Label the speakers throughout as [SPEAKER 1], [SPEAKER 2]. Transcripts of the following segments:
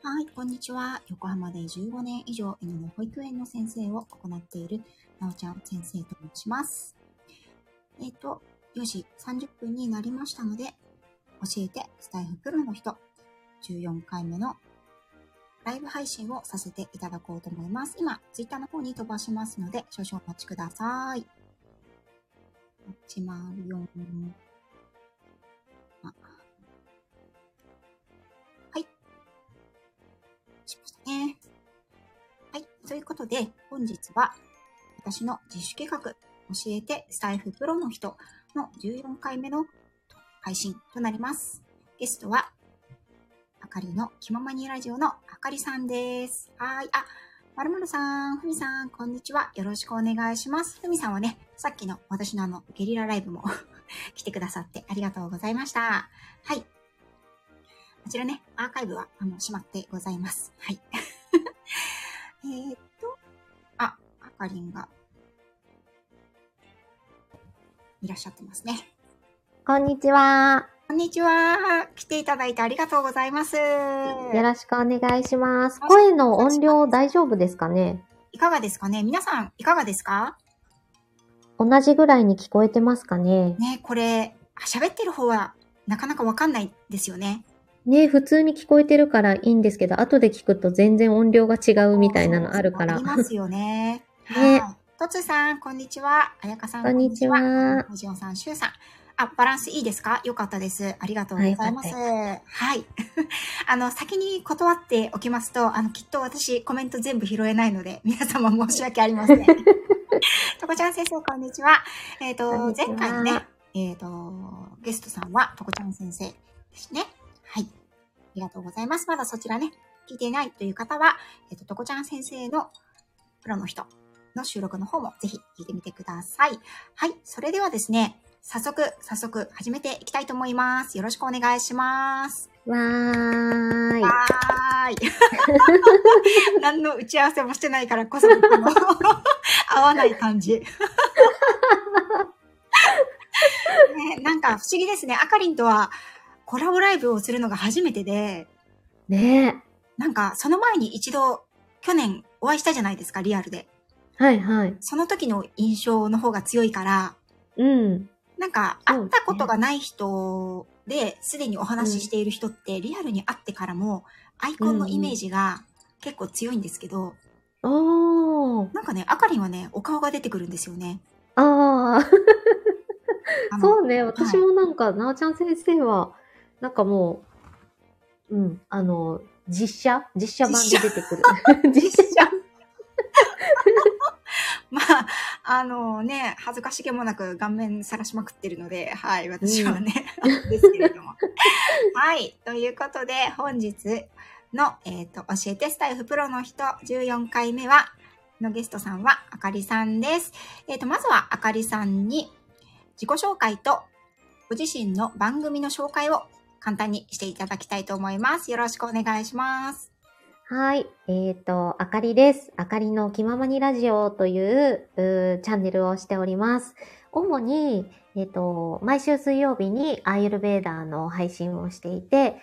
[SPEAKER 1] はい、こんにちは。横浜で15年以上犬の保育園の先生を行っているなおちゃん先生と申します。えっ、と、4時30分になりましたので、教えてスタイフプロの人、14回目のライブ配信をさせていただこうと思います。今、ツイッターの方に飛ばしますので、少々お待ちください。104ということで、本日は、私の自主企画、教えてスタイフプロの人の14回目の配信となります。ゲストは、あかりの気ままにラジオのあかりさんです。はい。あ、まるまるさん、ふみさん、こんにちは。よろしくお願いします。ふみさんはね、さっきの私のあの、ゲリラライブも 来てくださってありがとうございました。はい。こちらね、アーカイブは、あの、しまってございます。はい。えーっと、あ、あかりんが、いらっしゃってますね。
[SPEAKER 2] こんにちは。
[SPEAKER 1] こんにちは。来ていただいてありがとうございます。
[SPEAKER 2] よろしくお願いします。声の音量大丈夫ですかね？
[SPEAKER 1] いかがですかね？皆さん、いかがですか？
[SPEAKER 2] 同じぐらいに聞こえてますかね？
[SPEAKER 1] ね、これ、喋ってる方はなかなかわかんないですよね。
[SPEAKER 2] ね普通に聞こえてるからいいんですけど、後で聞くと全然音量が違うみたいなのあるから。
[SPEAKER 1] ありますよね。
[SPEAKER 2] ね
[SPEAKER 1] はい。とつさん、こんにちは。あやかさん、
[SPEAKER 2] こんにちは
[SPEAKER 1] おじおんさん、しゅうさん。あ、バランスいいですか？よかったです。ありがとうございます。
[SPEAKER 2] は
[SPEAKER 1] はい。あの、先に断っておきますと、あの、きっと私、コメント全部拾えないので、皆様申し訳ありません。とこちゃん先生、こんにちは。えっ、と、
[SPEAKER 2] こんにちは
[SPEAKER 1] 前回ね、えっ、と、ゲストさんは、とこちゃん先生ですね。りがとうございます。まだそちらね、聞いていないという方は、えっ、と、とこちゃん先生のプロの人の収録の方もぜひ聞いてみてください。はい。それではですね、早速、早速始めていきたいと思います。よろしくお願いします。
[SPEAKER 2] わーい。
[SPEAKER 1] はーい。何の打ち合わせもしてないからこそ、この合わない感じ。ね、なんか不思議ですね。あかりんとはコラボライブをするのが初めてで、
[SPEAKER 2] ね
[SPEAKER 1] なんかその前に一度去年お会いしたじゃないですか、リアルで。
[SPEAKER 2] はいはい。
[SPEAKER 1] その時の印象の方が強いから、
[SPEAKER 2] うん。
[SPEAKER 1] なんか会ったことがない人ですでにお話ししている人ってリアルに会ってからもアイコンのイメージが結構強いんですけど、
[SPEAKER 2] おー。
[SPEAKER 1] なんかね、あかりんはね、お顔が出てくるんですよね。
[SPEAKER 2] あー。そうね。私もなんか、なおちゃん先生は、なんかもう、うん、あの、実写？実写版で出てくる。実写
[SPEAKER 1] まあ、あのね、恥ずかしげもなく顔面さらしまくってるので、はい、私はね、ですけれども。はい、ということで、本日の、えっ、と、教えてスタイフプロの人14回目は、のゲストさんはあかりさんです。えっ、と、まずはあかりさんに自己紹介とご自身の番組の紹介を簡単にしていただきたいと思います。よろしくお願いします。
[SPEAKER 2] はい。えっ、と、あかりです。あかりの気ままにラジオというチャンネルをしております。主に、えっ、と、毎週水曜日にアーユルベーダーの配信をしていて、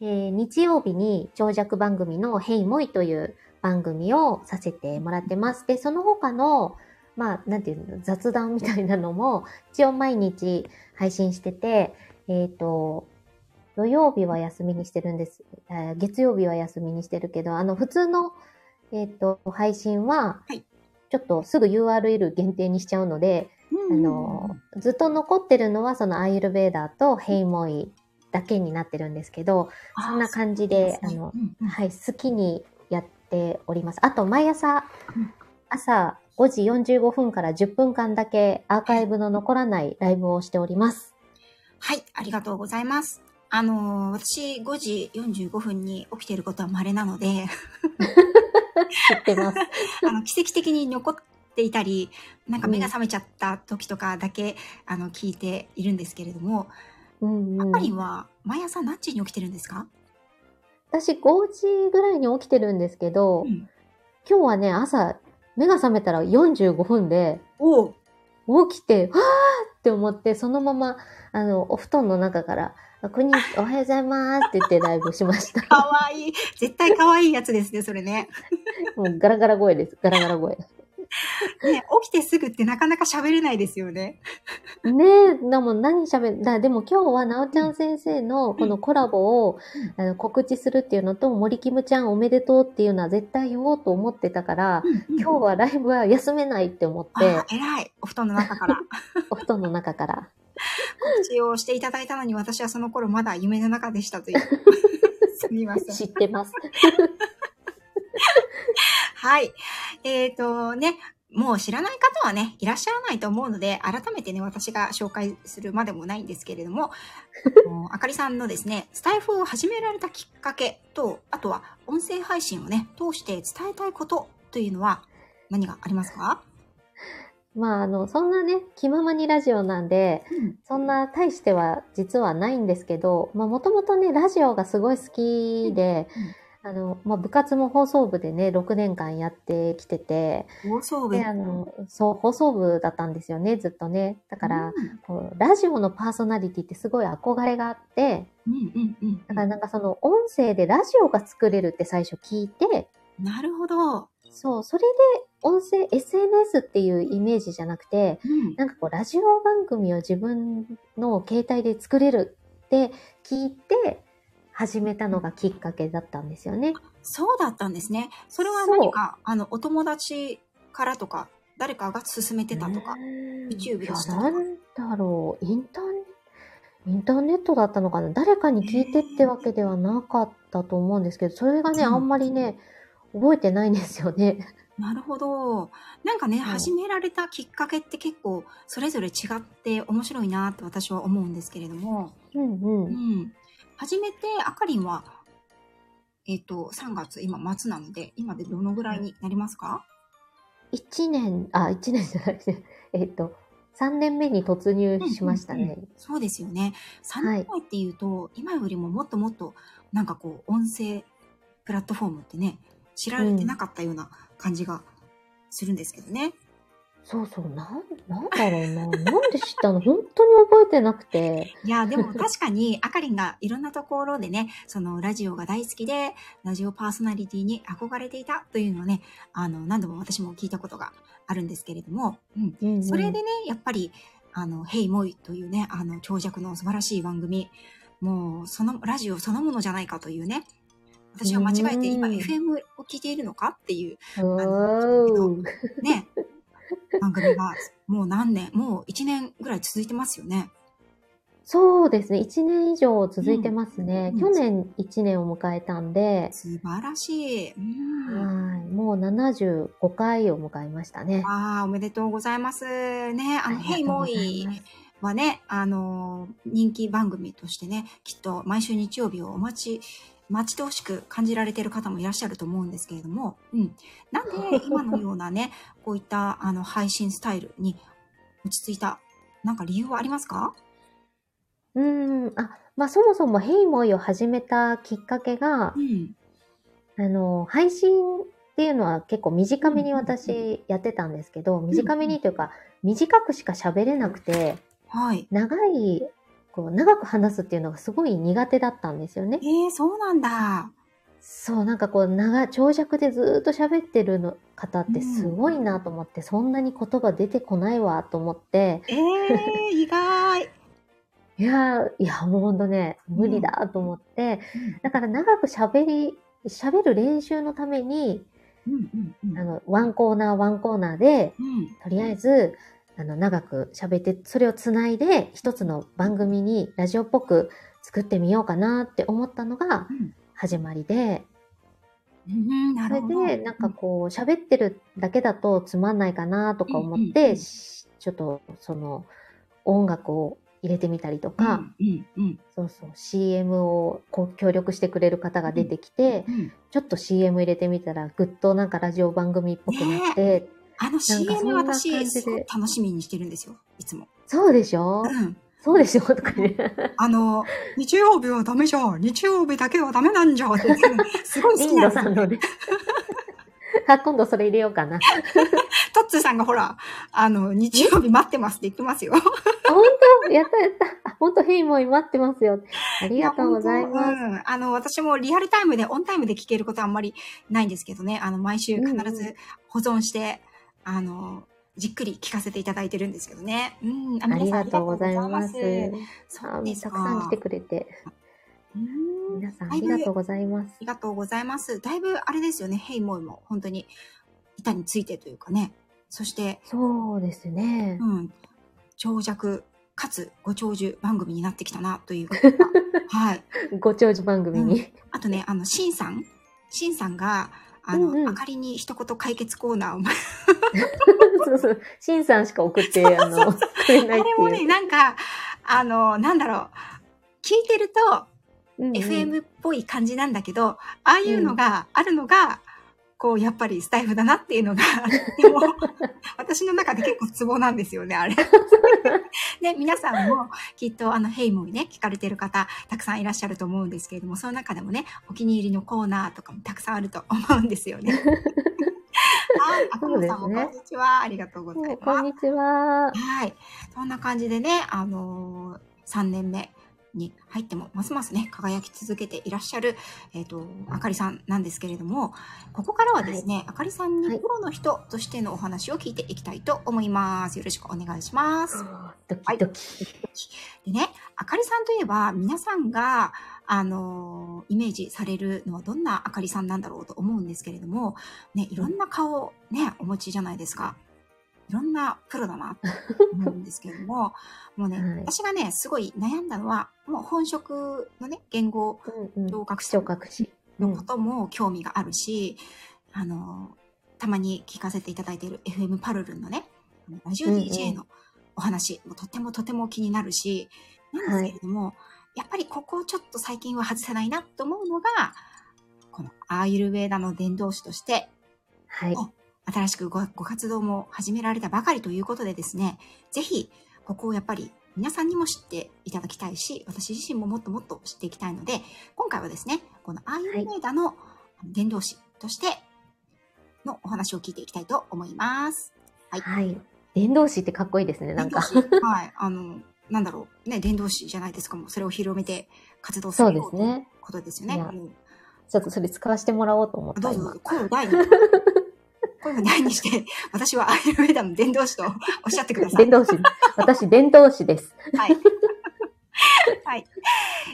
[SPEAKER 2] えー日曜日に長尺番組のヘイモイという番組をさせてもらってます。で、その他の、まあ、なんていうの、雑談みたいなのも、一応毎日配信してて、えっ、と、土曜日は休みにしてるんです。えー月曜日は休みにしてるけど、あの、普通の、えっ、と、配信は
[SPEAKER 1] はい、
[SPEAKER 2] ちょっとすぐ URL 限定にしちゃうので、あの、ずっと残ってるのはそのアーユルベーダーとヘイモイだけになってるんですけど、そんな感じで、あの、
[SPEAKER 1] うん
[SPEAKER 2] はい、好きにやっております。あと、毎朝
[SPEAKER 1] うん、
[SPEAKER 2] 朝5時45分から10分間だけアーカイブの残らないライブをしております。
[SPEAKER 1] はい、ありがとうございます。あのー私5時45分に起きていることは稀なので、
[SPEAKER 2] 知ってます。
[SPEAKER 1] あの奇跡的に残っていたり、なんか目が覚めちゃった時とかだけ、あの聞いているんですけれども、
[SPEAKER 2] うんうん。
[SPEAKER 1] あかりんは毎朝何時に起きてるんですか、
[SPEAKER 2] 私5時ぐらいに起きてるんですけど、
[SPEAKER 1] うん。
[SPEAKER 2] 今日はね、朝、目が覚めたら45分で、起きて、わーって思って、そのまま、あの、お布団の中から、あこんにおはようございますって言ってライブしました。
[SPEAKER 1] かわいい。絶対かわいいやつですね、それね。
[SPEAKER 2] もうガラガラ声です。ガラガラ声。
[SPEAKER 1] ね、起きてすぐってなかなか喋れないですよね。
[SPEAKER 2] ねえ、でも何喋る、だでも今日はなおちゃん先生のこのコラボを、あの告知するっていうのと、森キムちゃんおめでとうっていうのは絶対言おうと思ってたから、今日はライブは休めないって思って
[SPEAKER 1] あ、、偉い。お布団の中から
[SPEAKER 2] お布団の中から。
[SPEAKER 1] 告知をしていただいたのに、私はその頃まだ夢の中でしたという。すみません。
[SPEAKER 2] 知ってます。
[SPEAKER 1] はい。えっ、とね、もう知らない方はね、いらっしゃらないと思うので、改めてね、私が紹介するまでもないんですけれども、あかりさんのですね、スタイフを始められたきっかけと、あとは音声配信をね、通して伝えたいことというのは何がありますか？
[SPEAKER 2] まあ、あの、そんなね、気ままにラジオなんで、
[SPEAKER 1] うん。
[SPEAKER 2] そんな大しては実はないんですけど、まあ、もともとね、ラジオがすごい好きで、あの、まあ、部活も放送部でね、6年間やってきてて、
[SPEAKER 1] 放送部。
[SPEAKER 2] で、あの、そう、放送部だったんですよね、ずっとね。だから、
[SPEAKER 1] うん
[SPEAKER 2] こうラジオのパーソナリティってすごい憧れがあって、
[SPEAKER 1] うんうんうん。
[SPEAKER 2] だからなんかその音声でラジオが作れるって最初聞いて、
[SPEAKER 1] なるほど。
[SPEAKER 2] そう、それで音声 SNS っていうイメージじゃなくて、
[SPEAKER 1] うん。
[SPEAKER 2] なんかこうラジオ番組を自分の携帯で作れるって聞いて始めたのがきっかけだったんですよね。
[SPEAKER 1] そうだったんですね。それは何か、あの、お友達からとか、誰かが勧めてたとか。YouTube でしたとか
[SPEAKER 2] なんだろう、インターネインターネットだったのかな誰かに聞いてってわけではなかったと思うんですけど、それがね、
[SPEAKER 1] うん
[SPEAKER 2] あんまりね、覚えてないんですよね。
[SPEAKER 1] なるほど。なんかね、
[SPEAKER 2] そう
[SPEAKER 1] 始められたきっかけって結構それぞれ違って面白いなって私は思うんですけれども、
[SPEAKER 2] うん
[SPEAKER 1] う
[SPEAKER 2] うん。
[SPEAKER 1] ん。初めてあかりんは、えっ、と、3月今末なので、今でどのぐらいになりますか？
[SPEAKER 2] 一年、あ、一年じゃないですね。えっと、3年目に突入しました
[SPEAKER 1] うんうん
[SPEAKER 2] ね。
[SPEAKER 1] そうですよね。3
[SPEAKER 2] はい
[SPEAKER 1] 年前っていうと、今よりももっともっと、なんかこう、音声プラットフォームってね、知られてなかったような感じがするんですけどね。
[SPEAKER 2] そうそう、なん、なんだろうな。なんで知ったの？本当に覚えてなくて。
[SPEAKER 1] いや、でも確かに、あかりんがいろんなところでね、そのラジオが大好きで、ラジオパーソナリティに憧れていたというのをね、あの、何度も私も聞いたことがあるんですけれども、うん。
[SPEAKER 2] うんうん
[SPEAKER 1] それでね、やっぱり、あの、ヘイモイというね、あの、長尺の素晴らしい番組、もう、その、ラジオそのものじゃないかというね、私は間違えて今
[SPEAKER 2] うん
[SPEAKER 1] FM を聞いているのかっていう
[SPEAKER 2] おー
[SPEAKER 1] ね、番組がもう何年、もう1年ぐらい続いてますよね。
[SPEAKER 2] そうですね。1年以上続いてますね。
[SPEAKER 1] うん
[SPEAKER 2] 去年1年を迎えたんで、
[SPEAKER 1] 素晴らしい。うん。
[SPEAKER 2] はい。もう75回を迎えましたね。
[SPEAKER 1] ああ、おめでとうございます。ね、あの、ヘイモイ。はね、あの、人気番組としてね、きっと毎週日曜日をお待ち、待ち遠しく感じられている方もいらっしゃると思うんですけれども、うん。なんで 今のようなね、こういったあの配信スタイルに落ち着いた、なんか理由はありますか？
[SPEAKER 2] うーん。あ、まあそもそもヘイモイを始めたきっかけが
[SPEAKER 1] う、ん。
[SPEAKER 2] あの、配信っていうのは結構短めに私やってたんですけど、短めにというか、短くしか喋れなくて、
[SPEAKER 1] はい。
[SPEAKER 2] 長い、こう、長く話すっていうのがすごい苦手だったんですよね。
[SPEAKER 1] えー、そうなんだ。
[SPEAKER 2] そう、なんかこう、長、長尺でずーっと喋ってるの方ってすごいなと思って、そんなに言葉出てこないわと思って、
[SPEAKER 1] えー、意外。
[SPEAKER 2] いやー、いや、もうほんとね、無理だと思って、だから長く喋り、喋る練習のために、
[SPEAKER 1] うんうんうん
[SPEAKER 2] あの、ワンコーナーワンコーナーで、
[SPEAKER 1] うん
[SPEAKER 2] とりあえず、あの、長く喋って、それをつないで、一つの番組にラジオっぽく作ってみようかなって思ったのが
[SPEAKER 1] うん
[SPEAKER 2] 始まりで、
[SPEAKER 1] うん、な
[SPEAKER 2] それ。で、なんかこう、喋ってるだけだとつまんないかなとか思っ
[SPEAKER 1] うんうん。う
[SPEAKER 2] て、ちょっと、その、音楽を入れてみたりと
[SPEAKER 1] うん、
[SPEAKER 2] か、
[SPEAKER 1] うんうん。
[SPEAKER 2] そうそう、CM をこう協力してくれる方が出てきて、
[SPEAKER 1] うん、
[SPEAKER 2] ちょっと CM 入れてみたら、ぐっとなんかラジオ番組っぽくなって、
[SPEAKER 1] あの CM 私、
[SPEAKER 2] です
[SPEAKER 1] ごい楽しみにしてるんですよ。いつも。
[SPEAKER 2] そうでしょ？
[SPEAKER 1] うん。
[SPEAKER 2] そうでしょ？とかね。
[SPEAKER 1] あの、日曜日はダメじゃん。日曜日だけはダメなんじゃんって、すごい好きなんですよ。
[SPEAKER 2] ね。あ、今度それ入れようかな。
[SPEAKER 1] トッツーさんがほら、あの、日曜日待ってますって言ってますよ。
[SPEAKER 2] あ、本当？やったやった。あ本当ヘイモイ待ってますよ。ありがとうございます。
[SPEAKER 1] うん。あの、私もリアルタイムで、オンタイムで聞けることはあんまりないんですけどね。あの、毎週必ず保存して、あの、じっくり聞かせていただいてるんですけどね。うん。あ
[SPEAKER 2] ありがとうございます。
[SPEAKER 1] そうですか。
[SPEAKER 2] たくさん来てくれて。
[SPEAKER 1] うん
[SPEAKER 2] 皆さんありがとうございます
[SPEAKER 1] あ。りがとうございます。だいぶあれですよね、ヘイモイも本当に板についてというかね。そして、
[SPEAKER 2] そうですね。
[SPEAKER 1] うん、長尺かつご長寿番組になってきたなという はい。
[SPEAKER 2] ご長寿番組に。
[SPEAKER 1] あとね、あの、シンさんシンさんが、あの、
[SPEAKER 2] うんうん
[SPEAKER 1] あかりに一言解決コーナーを、
[SPEAKER 2] そうそう。シンさんしか送って、あの、くれない
[SPEAKER 1] あれもね。なんか、あの、なんだろう、聞いてると、
[SPEAKER 2] うんうん
[SPEAKER 1] FM っぽい感じなんだけど、ああいうのがあるのが、こう、やっぱりスタイフだなっていうのが、で も、私の中で結構ツボなんですよね、あれ。で、皆さんもきっとあの、ヘイモイね、聞かれてる方、たくさんいらっしゃると思うんですけれども、その中でもね、お気に入りのコーナーとかもたくさんあると思うんですよね。はい、あこもさんもこんにちは。ありがとうございます。
[SPEAKER 2] こんにちは。
[SPEAKER 1] はい。そんな感じでね、あのー、3年目に入っても、ますますね、輝き続けていらっしゃる、えっ、と、あかりさんなんですけれども、ここからはですね、あかりさん
[SPEAKER 2] はい
[SPEAKER 1] にプロの人としてのお話を聞いていきたいと思います。よろしくお願いします。
[SPEAKER 2] ドキドキ。
[SPEAKER 1] でね、あかりさんといえば、皆さんが、あのーイメージされるのはどんなあかりさんなんだろうと思うんですけれども、ね、いろんな顔をね、お持ちじゃないですか。いろんなプロだなと思うんですけれども、もうね、
[SPEAKER 2] はい
[SPEAKER 1] 私がね、すごい悩んだのは、もう本職のね、言語
[SPEAKER 2] うんうん。
[SPEAKER 1] 聴覚士
[SPEAKER 2] 聴覚士。うん
[SPEAKER 1] のことも興味があるし、あの、たまに聞かせていただいている FM パルルンのね、あのラジオ
[SPEAKER 2] うんうん
[SPEAKER 1] DJ のお話もとてもとても気になるし、なんですけれども、やっぱりここをちょっと最近は外せないなと思うのが、このアーユルヴェーダの伝道師として、
[SPEAKER 2] はい。
[SPEAKER 1] 新しくごご活動も始められたばかりということでですね、ぜひ、ここをやっぱり皆さんにも知っていただきたいし、私自身ももっともっと知っていきたいので、今回はですね、このアーユルヴェーダの伝道師としてのお話を聞いていきたいと思います。はい。
[SPEAKER 2] はい。伝道師ってかっこいいですね、なんか。
[SPEAKER 1] はい。あの、なんだろう。ね、伝道師じゃないですか。もうそれを広めて活動す
[SPEAKER 2] そう
[SPEAKER 1] る
[SPEAKER 2] ですね。
[SPEAKER 1] ことですよね。
[SPEAKER 2] ちょっとそれ使わせてもらおうと思った、今
[SPEAKER 1] どうぞ。、声を大に。声を大にして、私はアーユルヴェーダの伝道師とおっしゃってください。
[SPEAKER 2] 伝道師。私、伝道師です。
[SPEAKER 1] はい。はい。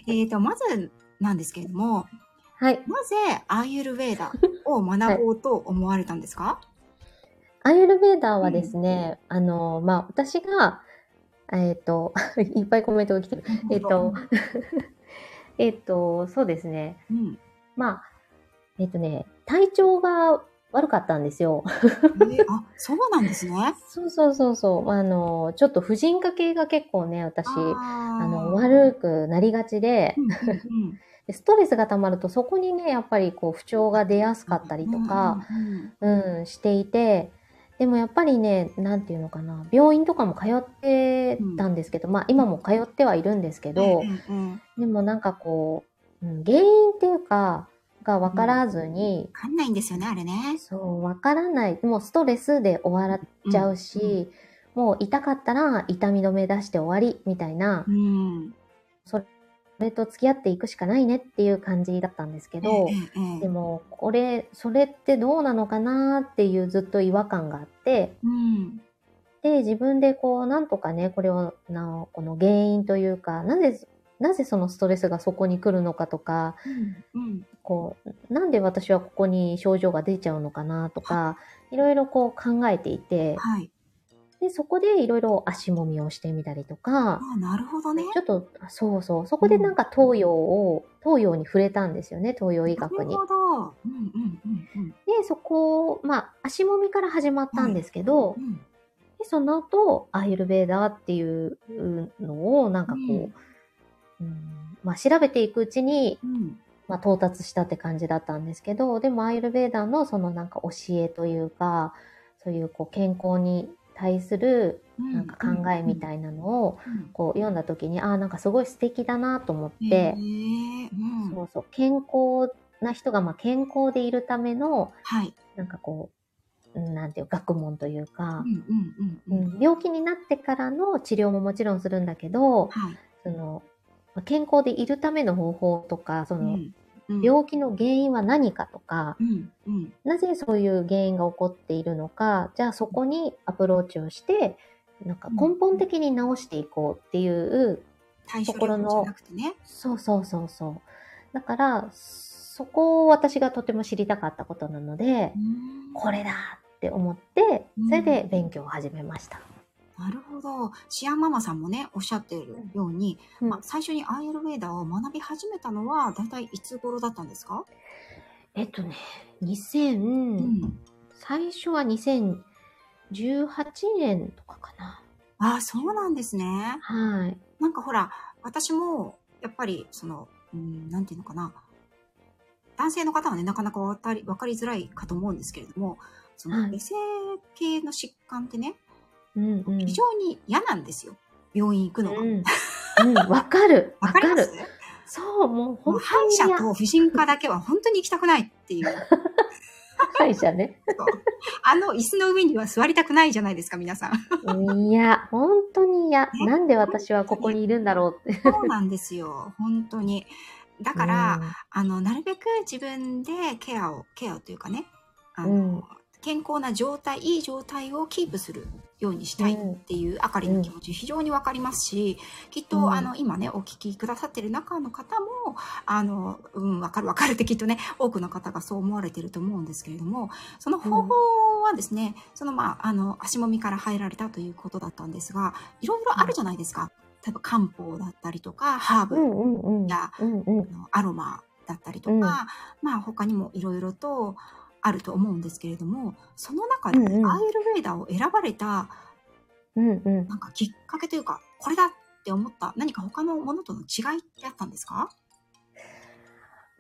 [SPEAKER 1] えっ、と、まずなんですけれども、
[SPEAKER 2] はい。
[SPEAKER 1] なぜアーユルヴェーダを学ぼうと思われたんですか、
[SPEAKER 2] アーユルベーダーはですね、あの、まあ、私が、えっ、と、いっぱいコメントが来てる。えっ、と、えっと、そうですね。
[SPEAKER 1] うん。
[SPEAKER 2] まあ、えっ、とね、体調が悪かったんですよ。
[SPEAKER 1] えーあ、そうなんですね。
[SPEAKER 2] そうそうそうそう。あの、ちょっと婦人科系が結構ね、私、
[SPEAKER 1] あ
[SPEAKER 2] の、悪くなりがちでストレスが溜まるとそこにね、やっぱりこう不調が出やすかったりとか、
[SPEAKER 1] うんうんうん
[SPEAKER 2] うん、していて、でもやっぱりね、なんていうのかな、病院とかも通ってたんですけど、まあ今も通ってはいるんですけど、
[SPEAKER 1] うんうん
[SPEAKER 2] でもなんかこう、うん、原因っていうか、が分からずに、
[SPEAKER 1] わかんないんですよね、あれね。
[SPEAKER 2] そう、分からない。もうストレスで終わっちゃうし、もう痛かったら痛み止め出して終わりみたいな、
[SPEAKER 1] うん。
[SPEAKER 2] それと付き合っていくしかないねっていう感じだったんですけど、でもこれ、それってどうなのかなっていうずっと違和感があって、
[SPEAKER 1] うん。
[SPEAKER 2] で、自分でこう、なんとかね、これを、なこの原因というか、なぜ、なぜそのストレスがそこに来るのかとか、
[SPEAKER 1] うん。
[SPEAKER 2] こう、なんで私はここに症状が出ちゃうのかなとか、いろいろこう考えていて、
[SPEAKER 1] はい。
[SPEAKER 2] で、そこでいろいろ足もみをしてみたりとか
[SPEAKER 1] あ、あ、なるほどね。
[SPEAKER 2] ちょっと、そうそう、そこでなんか東洋を、東洋に触れたんですよね、東洋医学に
[SPEAKER 1] なる。ほど。うんうんうんうん。
[SPEAKER 2] で、そこ、まあ、足もみから始まったんですけど、
[SPEAKER 1] うん
[SPEAKER 2] でその後、アーユルベーダーっていうのを、なんかこう、
[SPEAKER 1] うん
[SPEAKER 2] うんまあ、調べていくうちに、
[SPEAKER 1] うん。
[SPEAKER 2] まあ、到達したって感じだったんですけど、でもアーユルベーダーのそのなんか教えというか、そういうこう健康に対するなんか考えみたいなのを
[SPEAKER 1] うん。
[SPEAKER 2] こう読んだ時に、ああ、なんかすごい素敵だなと思っ
[SPEAKER 1] へえ
[SPEAKER 2] て、
[SPEAKER 1] うん。
[SPEAKER 2] そうそう、健康な人がまあ健康でいるための、
[SPEAKER 1] はい。
[SPEAKER 2] なんかこう、うんなんていう、学問というか
[SPEAKER 1] う、んうんうん
[SPEAKER 2] 病気になってからの治療ももちろんするんだけど、
[SPEAKER 1] はい。
[SPEAKER 2] その、まあ健康でいるための方法とか、その、病気の原因は何かとか、
[SPEAKER 1] うんうん
[SPEAKER 2] なぜそういう原因が起こっているのか、じゃあそこにアプローチをして、なんか根本的に治していこうっていう、
[SPEAKER 1] 対処療法じゃなくてね。
[SPEAKER 2] そうそうそうそう。だから、そこを私がとても知りたかったことなので、
[SPEAKER 1] うん
[SPEAKER 2] これだって思って
[SPEAKER 1] うん、
[SPEAKER 2] それで勉強を始めました。
[SPEAKER 1] なるほど。シアンママさんもね、おっしゃっているように、
[SPEAKER 2] うん
[SPEAKER 1] まあ、最初にアーユルヴェーダを学び始めたのは、だいたいいつ頃だったんですか？
[SPEAKER 2] えっとね、2000、
[SPEAKER 1] うん。
[SPEAKER 2] 最初は2018年とかかな。
[SPEAKER 1] ああ、そうなんですね。
[SPEAKER 2] はい。
[SPEAKER 1] なんかほら、私も、やっぱり、その、うん、なんていうのかな。男性の方はね、なかなかわかりわかりづらいかと思うんですけれども、その、
[SPEAKER 2] はい
[SPEAKER 1] 女性系の疾患ってね、
[SPEAKER 2] うんうん。
[SPEAKER 1] 非常に嫌なんですよ。病院行くのが。
[SPEAKER 2] うん。うん、わかる。わかる。そう、もう本
[SPEAKER 1] 歯医
[SPEAKER 2] 当に嫌。
[SPEAKER 1] 者と婦人科だけは本当に行きたくないっていう。
[SPEAKER 2] 歯医者ね。
[SPEAKER 1] あの椅子の上には座りたくないじゃないですか、皆さん。
[SPEAKER 2] いや、本当に嫌。
[SPEAKER 1] ね
[SPEAKER 2] なんで私はここにいるんだろうって。
[SPEAKER 1] そうなんですよ。本当に。だから、
[SPEAKER 2] うん
[SPEAKER 1] あの、なるべく自分でケアを、ケアというかね、あの、
[SPEAKER 2] うん
[SPEAKER 1] 健康な状態、いい状態をキープするようにしたいっていうあかりの気持ち、非常にわかりますし、きっと、
[SPEAKER 2] うん
[SPEAKER 1] あの、今ね、お聞きくださってる中の方も、あの、うん、わかるわかるってきっとね、多くの方がそう思われてると思うんですけれども、その方法はですね、その、まあ、あの、足もみから入られたということだったんですが、いろいろあるじゃないですか。例えば漢方だったりとか、ハーブ。やアロマだったりとか、
[SPEAKER 2] うん
[SPEAKER 1] まあ他にもいろいろとあると思うんですけれども、その中でアーユルヴェーダを選ばれた
[SPEAKER 2] うんうん。
[SPEAKER 1] なんかきっかけというか、これだって思った何か他のものとの違いってあったんですか？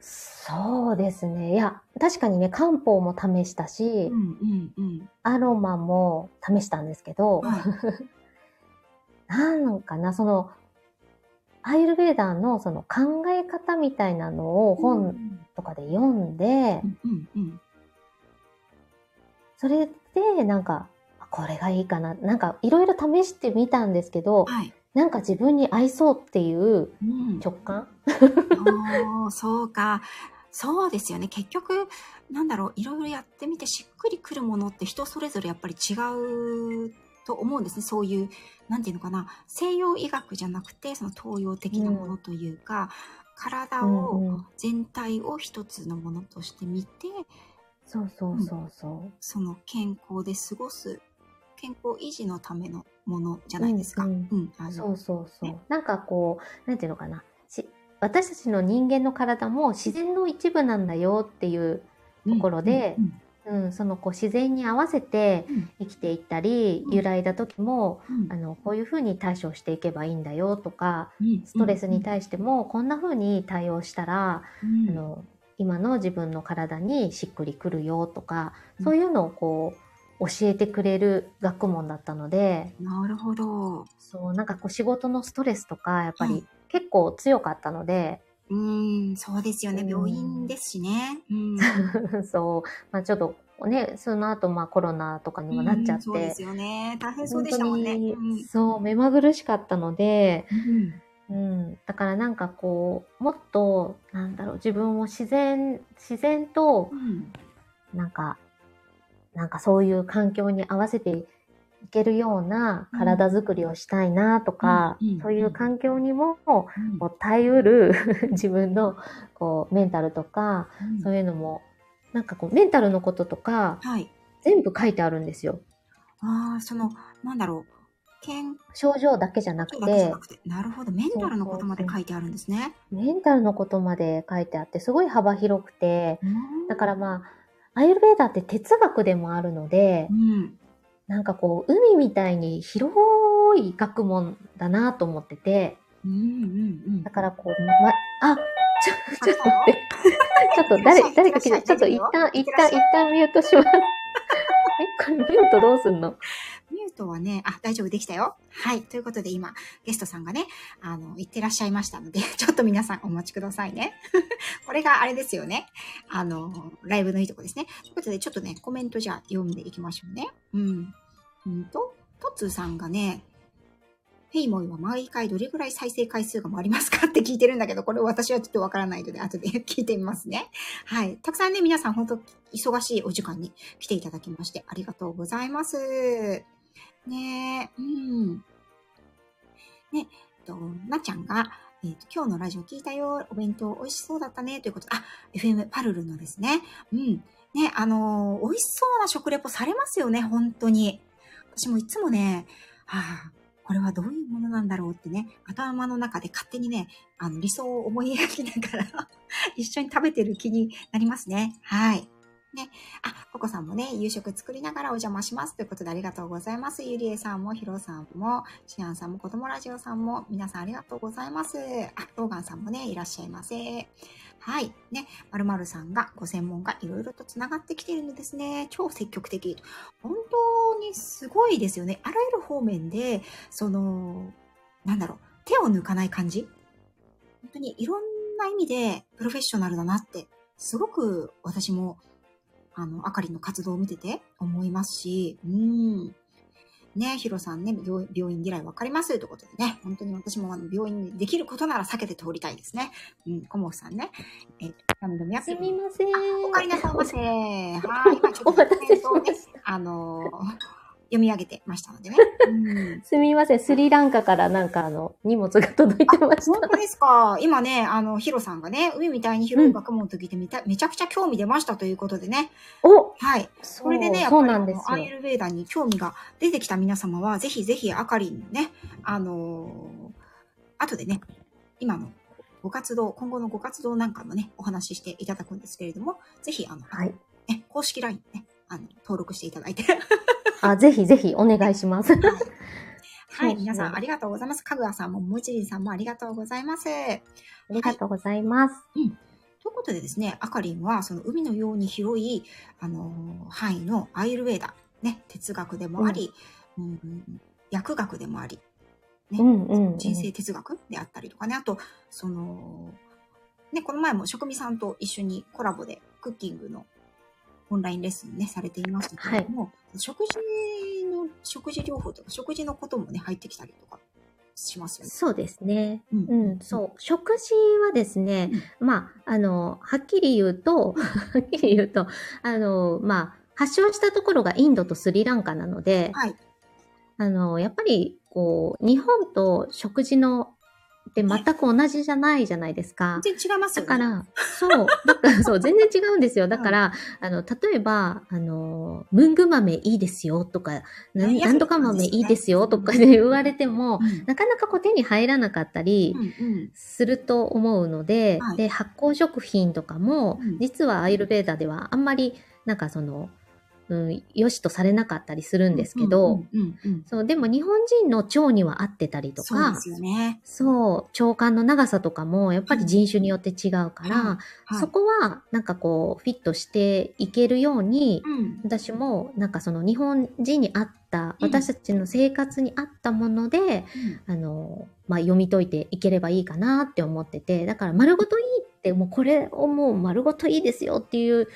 [SPEAKER 2] そうですね。いや、確かにね、漢方も試したし
[SPEAKER 1] う、んうんうん。
[SPEAKER 2] アロマも試したんですけど、
[SPEAKER 1] はい。
[SPEAKER 2] なんかな、その、アイルベーダーのその考え方みたいなのを本とかで読んで
[SPEAKER 1] う、んうんうん。
[SPEAKER 2] それでなんか、あこれがいいかな。なんかいろいろ試してみたんですけど、
[SPEAKER 1] はい。
[SPEAKER 2] なんか自分に合いそうっていう
[SPEAKER 1] うん。
[SPEAKER 2] 直感？
[SPEAKER 1] おーそうか。そうですよね。結局、なんだろう、いろいろやってみてしっくりくるものって人それぞれやっぱり違うと思うんですね。そういう、なんていうのかな、西洋医学じゃなくて、その東洋的なものというか、体
[SPEAKER 2] うん
[SPEAKER 1] を、
[SPEAKER 2] うん
[SPEAKER 1] 全体を一つのものとして見て、
[SPEAKER 2] そうそうそうそう。
[SPEAKER 1] その健康で過ごす、健康維持のためのものじゃないですか。
[SPEAKER 2] う
[SPEAKER 1] うん。ん、あの
[SPEAKER 2] そうそうそう。なんかこう、なんていうのかな。し私たちの人間の体も自然の一部なんだよっていう、ところで
[SPEAKER 1] うん
[SPEAKER 2] うん、そのこう自然に合わせて
[SPEAKER 1] うん。
[SPEAKER 2] 生きていったり、
[SPEAKER 1] うん。
[SPEAKER 2] 揺らいだ時も、
[SPEAKER 1] うん。
[SPEAKER 2] あの、こういうふうに対処していけばいいんだよとか、
[SPEAKER 1] うん。
[SPEAKER 2] ストレスに対してもこんな風に対応したら、
[SPEAKER 1] うん。
[SPEAKER 2] あの、今の自分の体にしっくりくるよとか、
[SPEAKER 1] うん
[SPEAKER 2] そういうのをこう、教えてくれる学問だったので、
[SPEAKER 1] なるほど。
[SPEAKER 2] そう、なんかこう仕事のストレスとか、やっぱ
[SPEAKER 1] はい
[SPEAKER 2] り結構強かったので、
[SPEAKER 1] うーん、そうですよね。
[SPEAKER 2] うん
[SPEAKER 1] 病院ですしね。うん。
[SPEAKER 2] そう、まあちょっとね、その後まあコロナとかにもなっちゃって
[SPEAKER 1] うんそうで、すよね。大変そう
[SPEAKER 2] 本
[SPEAKER 1] でしたもんね。
[SPEAKER 2] そう、目まぐるしかったので、
[SPEAKER 1] うん
[SPEAKER 2] うん、だからなんかこう、もっと、な自分を自然、自然と
[SPEAKER 1] う、ん
[SPEAKER 2] なんか、なんかそういう環境に合わせていけるような体づくりをしたいなとか、そういう環境にも、
[SPEAKER 1] う
[SPEAKER 2] 耐えうる 自分のこうメンタルとか、
[SPEAKER 1] うん
[SPEAKER 2] そういうのも、なんかこうメンタルのこととか、
[SPEAKER 1] はい。
[SPEAKER 2] 全部書いてあるんですよ。
[SPEAKER 1] ああ、その、なんだろう。健
[SPEAKER 2] 症状だけじゃなくて
[SPEAKER 1] な、るほど。メンタルのことまで書いてあるんですね。
[SPEAKER 2] メンタルのことまで書いてあって、すごい幅広くて、
[SPEAKER 1] うん
[SPEAKER 2] だからまあ、アイルベーダーって哲学でもあるので
[SPEAKER 1] う、ん。
[SPEAKER 2] なんかこう、海みたいに広い学問だなと思ってて、
[SPEAKER 1] うんうんうん。
[SPEAKER 2] だからこう、ま、あ、ちょ、ちょっと待って。ちょっと誰、誰か来て、ちょっと一旦、一旦、一旦ミュートします。え、これミュートどうすんの？
[SPEAKER 1] ミュートはね、あ、大丈夫できたよ。はい。ということで今、ゲストさんがね、あの、言ってらっしゃいましたので、ちょっと皆さんお待ちくださいね。これがあれですよね。あの、ライブのいいとこですね。ということで、ちょっとね、コメントじゃあ読んでいきましょうね。うん。うんと、トッツーさんがね、ヘイモイは毎回どれぐらい再生回数が回りますか？って聞いてるんだけど、これ私はちょっとわからないので、後で 聞いてみますね。はい。たくさんね、皆さん本当忙しいお時間に来ていただきまして、ありがとうございます。ねえ、うん。ね、えっと、なっちゃんが、えっと、今日のラジオ聞いたよ。お弁当美味しそうだったね。ということで、あ、FM パルルのですね。うん。ね、あのー美味しそうな食レポされますよね、本当に。私もいつもね、はあ、これはどういうものなんだろうってね、頭の中で勝手にね、あの、理想を思い描きながら 一緒に食べてる気になりますね。はい。ね。あ、ココさんもね、夕食作りながらお邪魔します。ということでありがとうございます。ゆりえさんも、ひろさんも、しあんさんも、子供ラジオさんも、皆さんありがとうございます。あ、ローガンさんもね、いらっしゃいませ。はい。ね、まるまるさんが、ご専門がいろいろと繋がってきているのですね。超積極的。本当にすごいですよね。あらゆる方面で、その、なんだろう、手を抜かない感じ本当にいろんな意味でプロフェッショナルだなって、すごく私も、あの、あかりの活動を見てて思いますし、うん。ね、ヒロさんね、病病院嫌いわかります？ということでね、本当に私もあの病院にできることなら避けて通りたいですね。うん、コモフさんね。えっ、と、
[SPEAKER 2] すみません。
[SPEAKER 1] おかえりなさいませ。はい、今ちょっとね
[SPEAKER 2] し、
[SPEAKER 1] あのー読み上げてましたのでね。うん
[SPEAKER 2] すみません。スリランカからなんかあの、荷物が届いてました。
[SPEAKER 1] 本当ですか。今ね、あの、ヒロさんがね、海みたいに広い学問と聞いてみた、めちゃくちゃ興味出ましたということでね。
[SPEAKER 2] お
[SPEAKER 1] はい。
[SPEAKER 2] そ
[SPEAKER 1] これでね、やっぱりあ
[SPEAKER 2] なんですよ
[SPEAKER 1] のアイ。ルベーダーに興味が出てきた皆様は、ぜひぜひあかりんのね、あのー後でね、今のご活動、今後のご活動なんかもね、お話ししていただくんですけれども、ぜひ、あの、
[SPEAKER 2] はい。
[SPEAKER 1] ね、公式 LINE ね、あの、登録していただいて。
[SPEAKER 2] あ、ぜひぜひお願いします。
[SPEAKER 1] はい。皆さんありがとうございます。かぐわさんも、もちりんさんもありがとうございます。
[SPEAKER 2] ありがとうございます。
[SPEAKER 1] ということでですね、あかりんは、その海のように広い、あのー範囲のアイルベーダ、ね、哲学でもあり、うん薬学でもあり、ね
[SPEAKER 2] うんうんうん
[SPEAKER 1] 人生哲学であったりとかね、あと、その、ね、この前も職味さんと一緒にコラボでクッキングのオンラインレッスンね、されていましたけれども、食事の、食事療法とか食事のこともね、入ってきたりとかしますよね。
[SPEAKER 2] そうですね。
[SPEAKER 1] うん
[SPEAKER 2] うん、そう。食事はですね、まあ、あの、はっきり言うと、はっきり言うと、あの、まあ、発症したところがインドとスリランカなので、
[SPEAKER 1] はい。
[SPEAKER 2] あの、やっぱり、こう、日本と食事の、って全く同じじゃないじゃないですか。
[SPEAKER 1] 全然違いますよね。
[SPEAKER 2] だから、そう、だから、そう、全然違うんですよ。だから、あの、例えば、あの、ムング豆いいですよとか、なんとか豆いいですよ。とかで言われても、
[SPEAKER 1] うん。
[SPEAKER 2] なかなかこう手に入らなかったり
[SPEAKER 1] うんうん。
[SPEAKER 2] すると思うので、
[SPEAKER 1] はい。
[SPEAKER 2] で、発酵食品とかも
[SPEAKER 1] うん、
[SPEAKER 2] 実はアイルベーダではあんまり、なんかその、うん、良しとされなかったりするんですけど、
[SPEAKER 1] うんうんうん
[SPEAKER 2] そう、でも日本人の腸には合ってたりとか
[SPEAKER 1] そうで、すよね。
[SPEAKER 2] そう、腸管の長さとかもやっぱり人種によって違うから、
[SPEAKER 1] はい。
[SPEAKER 2] そこはなんかこうフィットしていけるように、
[SPEAKER 1] うん。
[SPEAKER 2] 私もなんかその日本人に合った、
[SPEAKER 1] うん
[SPEAKER 2] 私たちの生活に合ったもので、あの、まあ、読み解いていければいいかなって思ってて、だから丸ごといいって、もうこれをもう丸ごといいですよっていう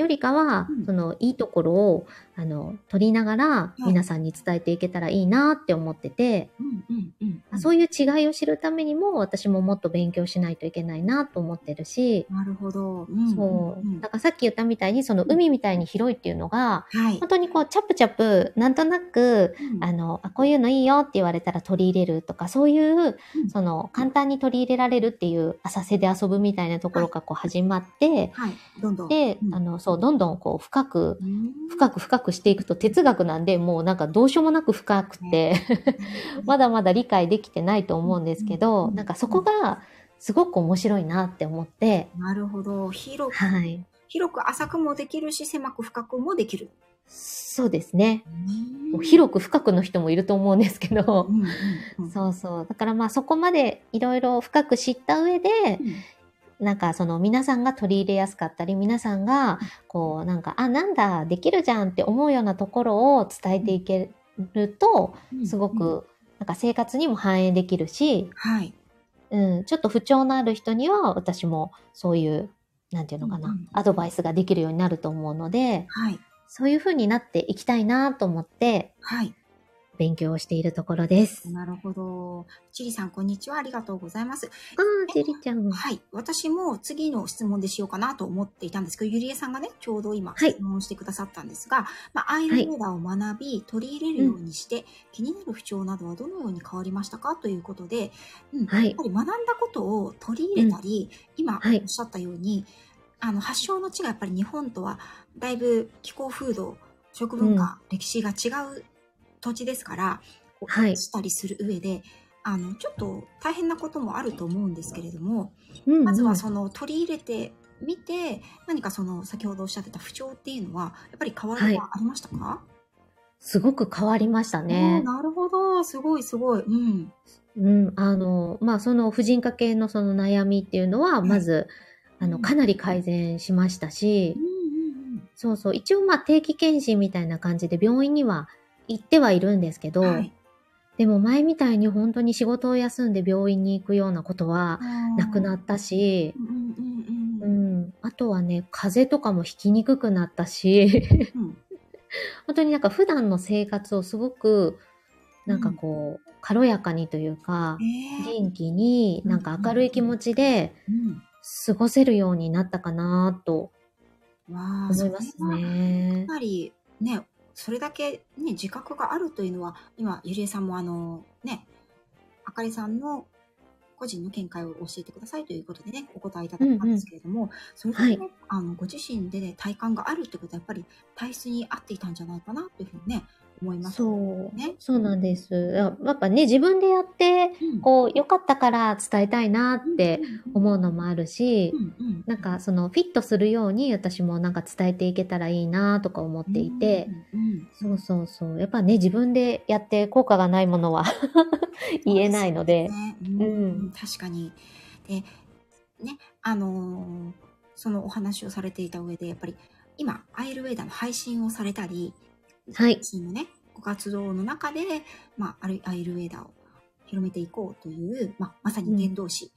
[SPEAKER 2] よりかは、
[SPEAKER 1] うん
[SPEAKER 2] そのいいところを、あの、取りながら
[SPEAKER 1] い
[SPEAKER 2] 皆さんに伝えていけたらいいなって思ってて、
[SPEAKER 1] うんうんうんうん
[SPEAKER 2] そういう違いを知るためにも私ももっと勉強しないといけないなと思ってるし、
[SPEAKER 1] なるほど。うん
[SPEAKER 2] そう。からさっき言ったみたいに、その海みたいに広いっていうのが、
[SPEAKER 1] はい。
[SPEAKER 2] 本当にこう、チャプチャプ、なんとなく、
[SPEAKER 1] うん
[SPEAKER 2] あの、あこういうのいいよって言われたら取り入れるとか、そういう、
[SPEAKER 1] うん
[SPEAKER 2] その、簡単に取り入れられるっていう浅瀬で遊ぶみたいなところがこう始まって、
[SPEAKER 1] はい。どんどん。
[SPEAKER 2] で、
[SPEAKER 1] うん
[SPEAKER 2] あの、そう、どんどんこう、深く、
[SPEAKER 1] うん
[SPEAKER 2] 深く深くしていくと哲学なんで、もうなんかどうしようもなく深くて、まだまだ理解できてないと思うんですけど、
[SPEAKER 1] うん
[SPEAKER 2] なんかそこがすごく面白いなって思って、
[SPEAKER 1] なるほど。広く、
[SPEAKER 2] はい。
[SPEAKER 1] 広く浅くもできるし、狭く深くもできる。
[SPEAKER 2] そうですね。広く深くの人もいると思うんですけど
[SPEAKER 1] う、んうんうん
[SPEAKER 2] そうそう。だからまあそこまでいろいろ深く知った上で、なんかその皆さんが取り入れやすかったり、皆さんがこうなんか、あ、なんだ、できるじゃんって思うようなところを伝えていけると、
[SPEAKER 1] うん
[SPEAKER 2] すご
[SPEAKER 1] うん
[SPEAKER 2] くなんか生活にも反映できるし、
[SPEAKER 1] はい。
[SPEAKER 2] うん、ちょっと不調のある人には私もそういうなんていうのかな、アドバイスができるようになると思うので、
[SPEAKER 1] はい。
[SPEAKER 2] そういう風になっていきたいなと思って
[SPEAKER 1] はい。
[SPEAKER 2] 勉強をしているところです。
[SPEAKER 1] なるほど。チリさん、こんにちは。ありがとうございます。
[SPEAKER 2] ああ、ジェリちゃん。
[SPEAKER 1] はい。私も次の質問でしようかなと思っていたんですけど、ゆりえさんがね、ちょうど今
[SPEAKER 2] はい
[SPEAKER 1] 質問してくださったんですが、まあ、アイルベーダーを学び、取り入れるようにして、気になる不調などはどのように変わりましたかということで、うん、
[SPEAKER 2] はい
[SPEAKER 1] やっぱり学んだことを取り入れたり、今お
[SPEAKER 2] はい
[SPEAKER 1] っしゃったように、あの、発祥の地がやっぱり日本とは、だいぶ気候風土、食文化、歴史が違う土地ですから、こう
[SPEAKER 2] はい
[SPEAKER 1] したりする上で、あの、ちょっと大変なこともあると思うんですけれども、
[SPEAKER 2] うんうん
[SPEAKER 1] まずはその取り入れてみて、何かその先ほどおっしゃってた不調っていうのは、やっぱり変わりはありましたか、
[SPEAKER 2] すごく変わりました
[SPEAKER 1] お
[SPEAKER 2] ね
[SPEAKER 1] ー。なるほど。すごいすごい。うん。
[SPEAKER 2] うん、あの、まあ、その婦人科系のその悩みっていうのは、
[SPEAKER 1] い
[SPEAKER 2] まず、あの、
[SPEAKER 1] うん
[SPEAKER 2] かなり改善しましたし
[SPEAKER 1] うん、うん
[SPEAKER 2] そうそう、一応まあ定期検診みたいな感じで病院には行ってはいるんですけど、
[SPEAKER 1] うん。はい。
[SPEAKER 2] でも前みたいに本当に仕事を休んで病院に行くようなことはなくな
[SPEAKER 1] っ
[SPEAKER 2] ったし、
[SPEAKER 1] うんうん
[SPEAKER 2] う
[SPEAKER 1] うん
[SPEAKER 2] ん、あとはね、風邪とかもひきにくくなったし、
[SPEAKER 1] うん。う ん
[SPEAKER 2] 本当になんか普段の生活をすごく、なんかこう、軽やかにというか、
[SPEAKER 1] えー
[SPEAKER 2] 元気に、なんか明るい気持ちで
[SPEAKER 1] うん。
[SPEAKER 2] 過ごせるようになったかなと思います
[SPEAKER 1] それはや
[SPEAKER 2] ね
[SPEAKER 1] っ。ぱりね、それだけね、自覚があるというのは、今、ゆりえさんもあの、ね、あかりさんの個人の見解を教えてくださいということでね、お答えいただいたんですけれども、それだけね、あの、ご自身で、ね、体感があるってことは、やっぱり体質に合っていたんじゃないかなというふうにね、思います。
[SPEAKER 2] そう。
[SPEAKER 1] ね。
[SPEAKER 2] そうなんです。ややっぱね、自分でやって、
[SPEAKER 1] うん
[SPEAKER 2] こう、良かったから伝えたいなって思うのもあるし
[SPEAKER 1] う、んうん
[SPEAKER 2] なんかそのフィットするように私もなんか伝えていけたらいいなとか思っていて、、
[SPEAKER 1] うんうん
[SPEAKER 2] そうそうそう。やっぱね、自分でやって効果がないものは 言えないので、
[SPEAKER 1] ね
[SPEAKER 2] う
[SPEAKER 1] うんん、確かに。で、ね、あのーそのお話をされていた上で、やっぱり今、アイルウェーダの配信をされたり、
[SPEAKER 2] はい。
[SPEAKER 1] そのね、ご活動の中で、まあ、あるアイルウェーダを広めていこうという、まあ、まさに伝道師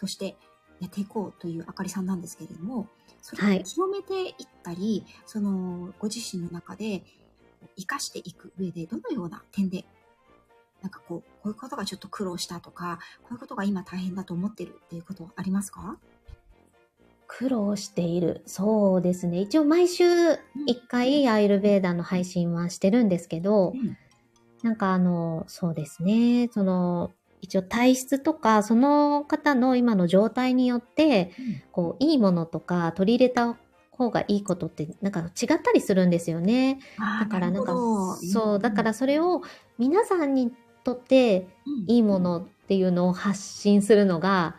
[SPEAKER 1] としてやっていこうというあかりさんなんですけれども、それを
[SPEAKER 2] はい。
[SPEAKER 1] 広めていったり、その、ご自身の中で活かしていく上で、どのような点でなんかこう、こういうことがちょっと苦労したとか、こういうことが今大変だと思ってるっていうことありますか？
[SPEAKER 2] 苦労している。そうですね。一応毎週一回アイルベーダの配信はしてるんですけど、
[SPEAKER 1] うん
[SPEAKER 2] なんかあの、そうですね。その、一応体質とか、その方の今の状態によって、こう、いいものとか取り入れた方がいいことって、なんか違ったりするんですよね。だからなんかそう、だからそれを皆さんにとって
[SPEAKER 1] うん、
[SPEAKER 2] いいものっていうのを発信するのが、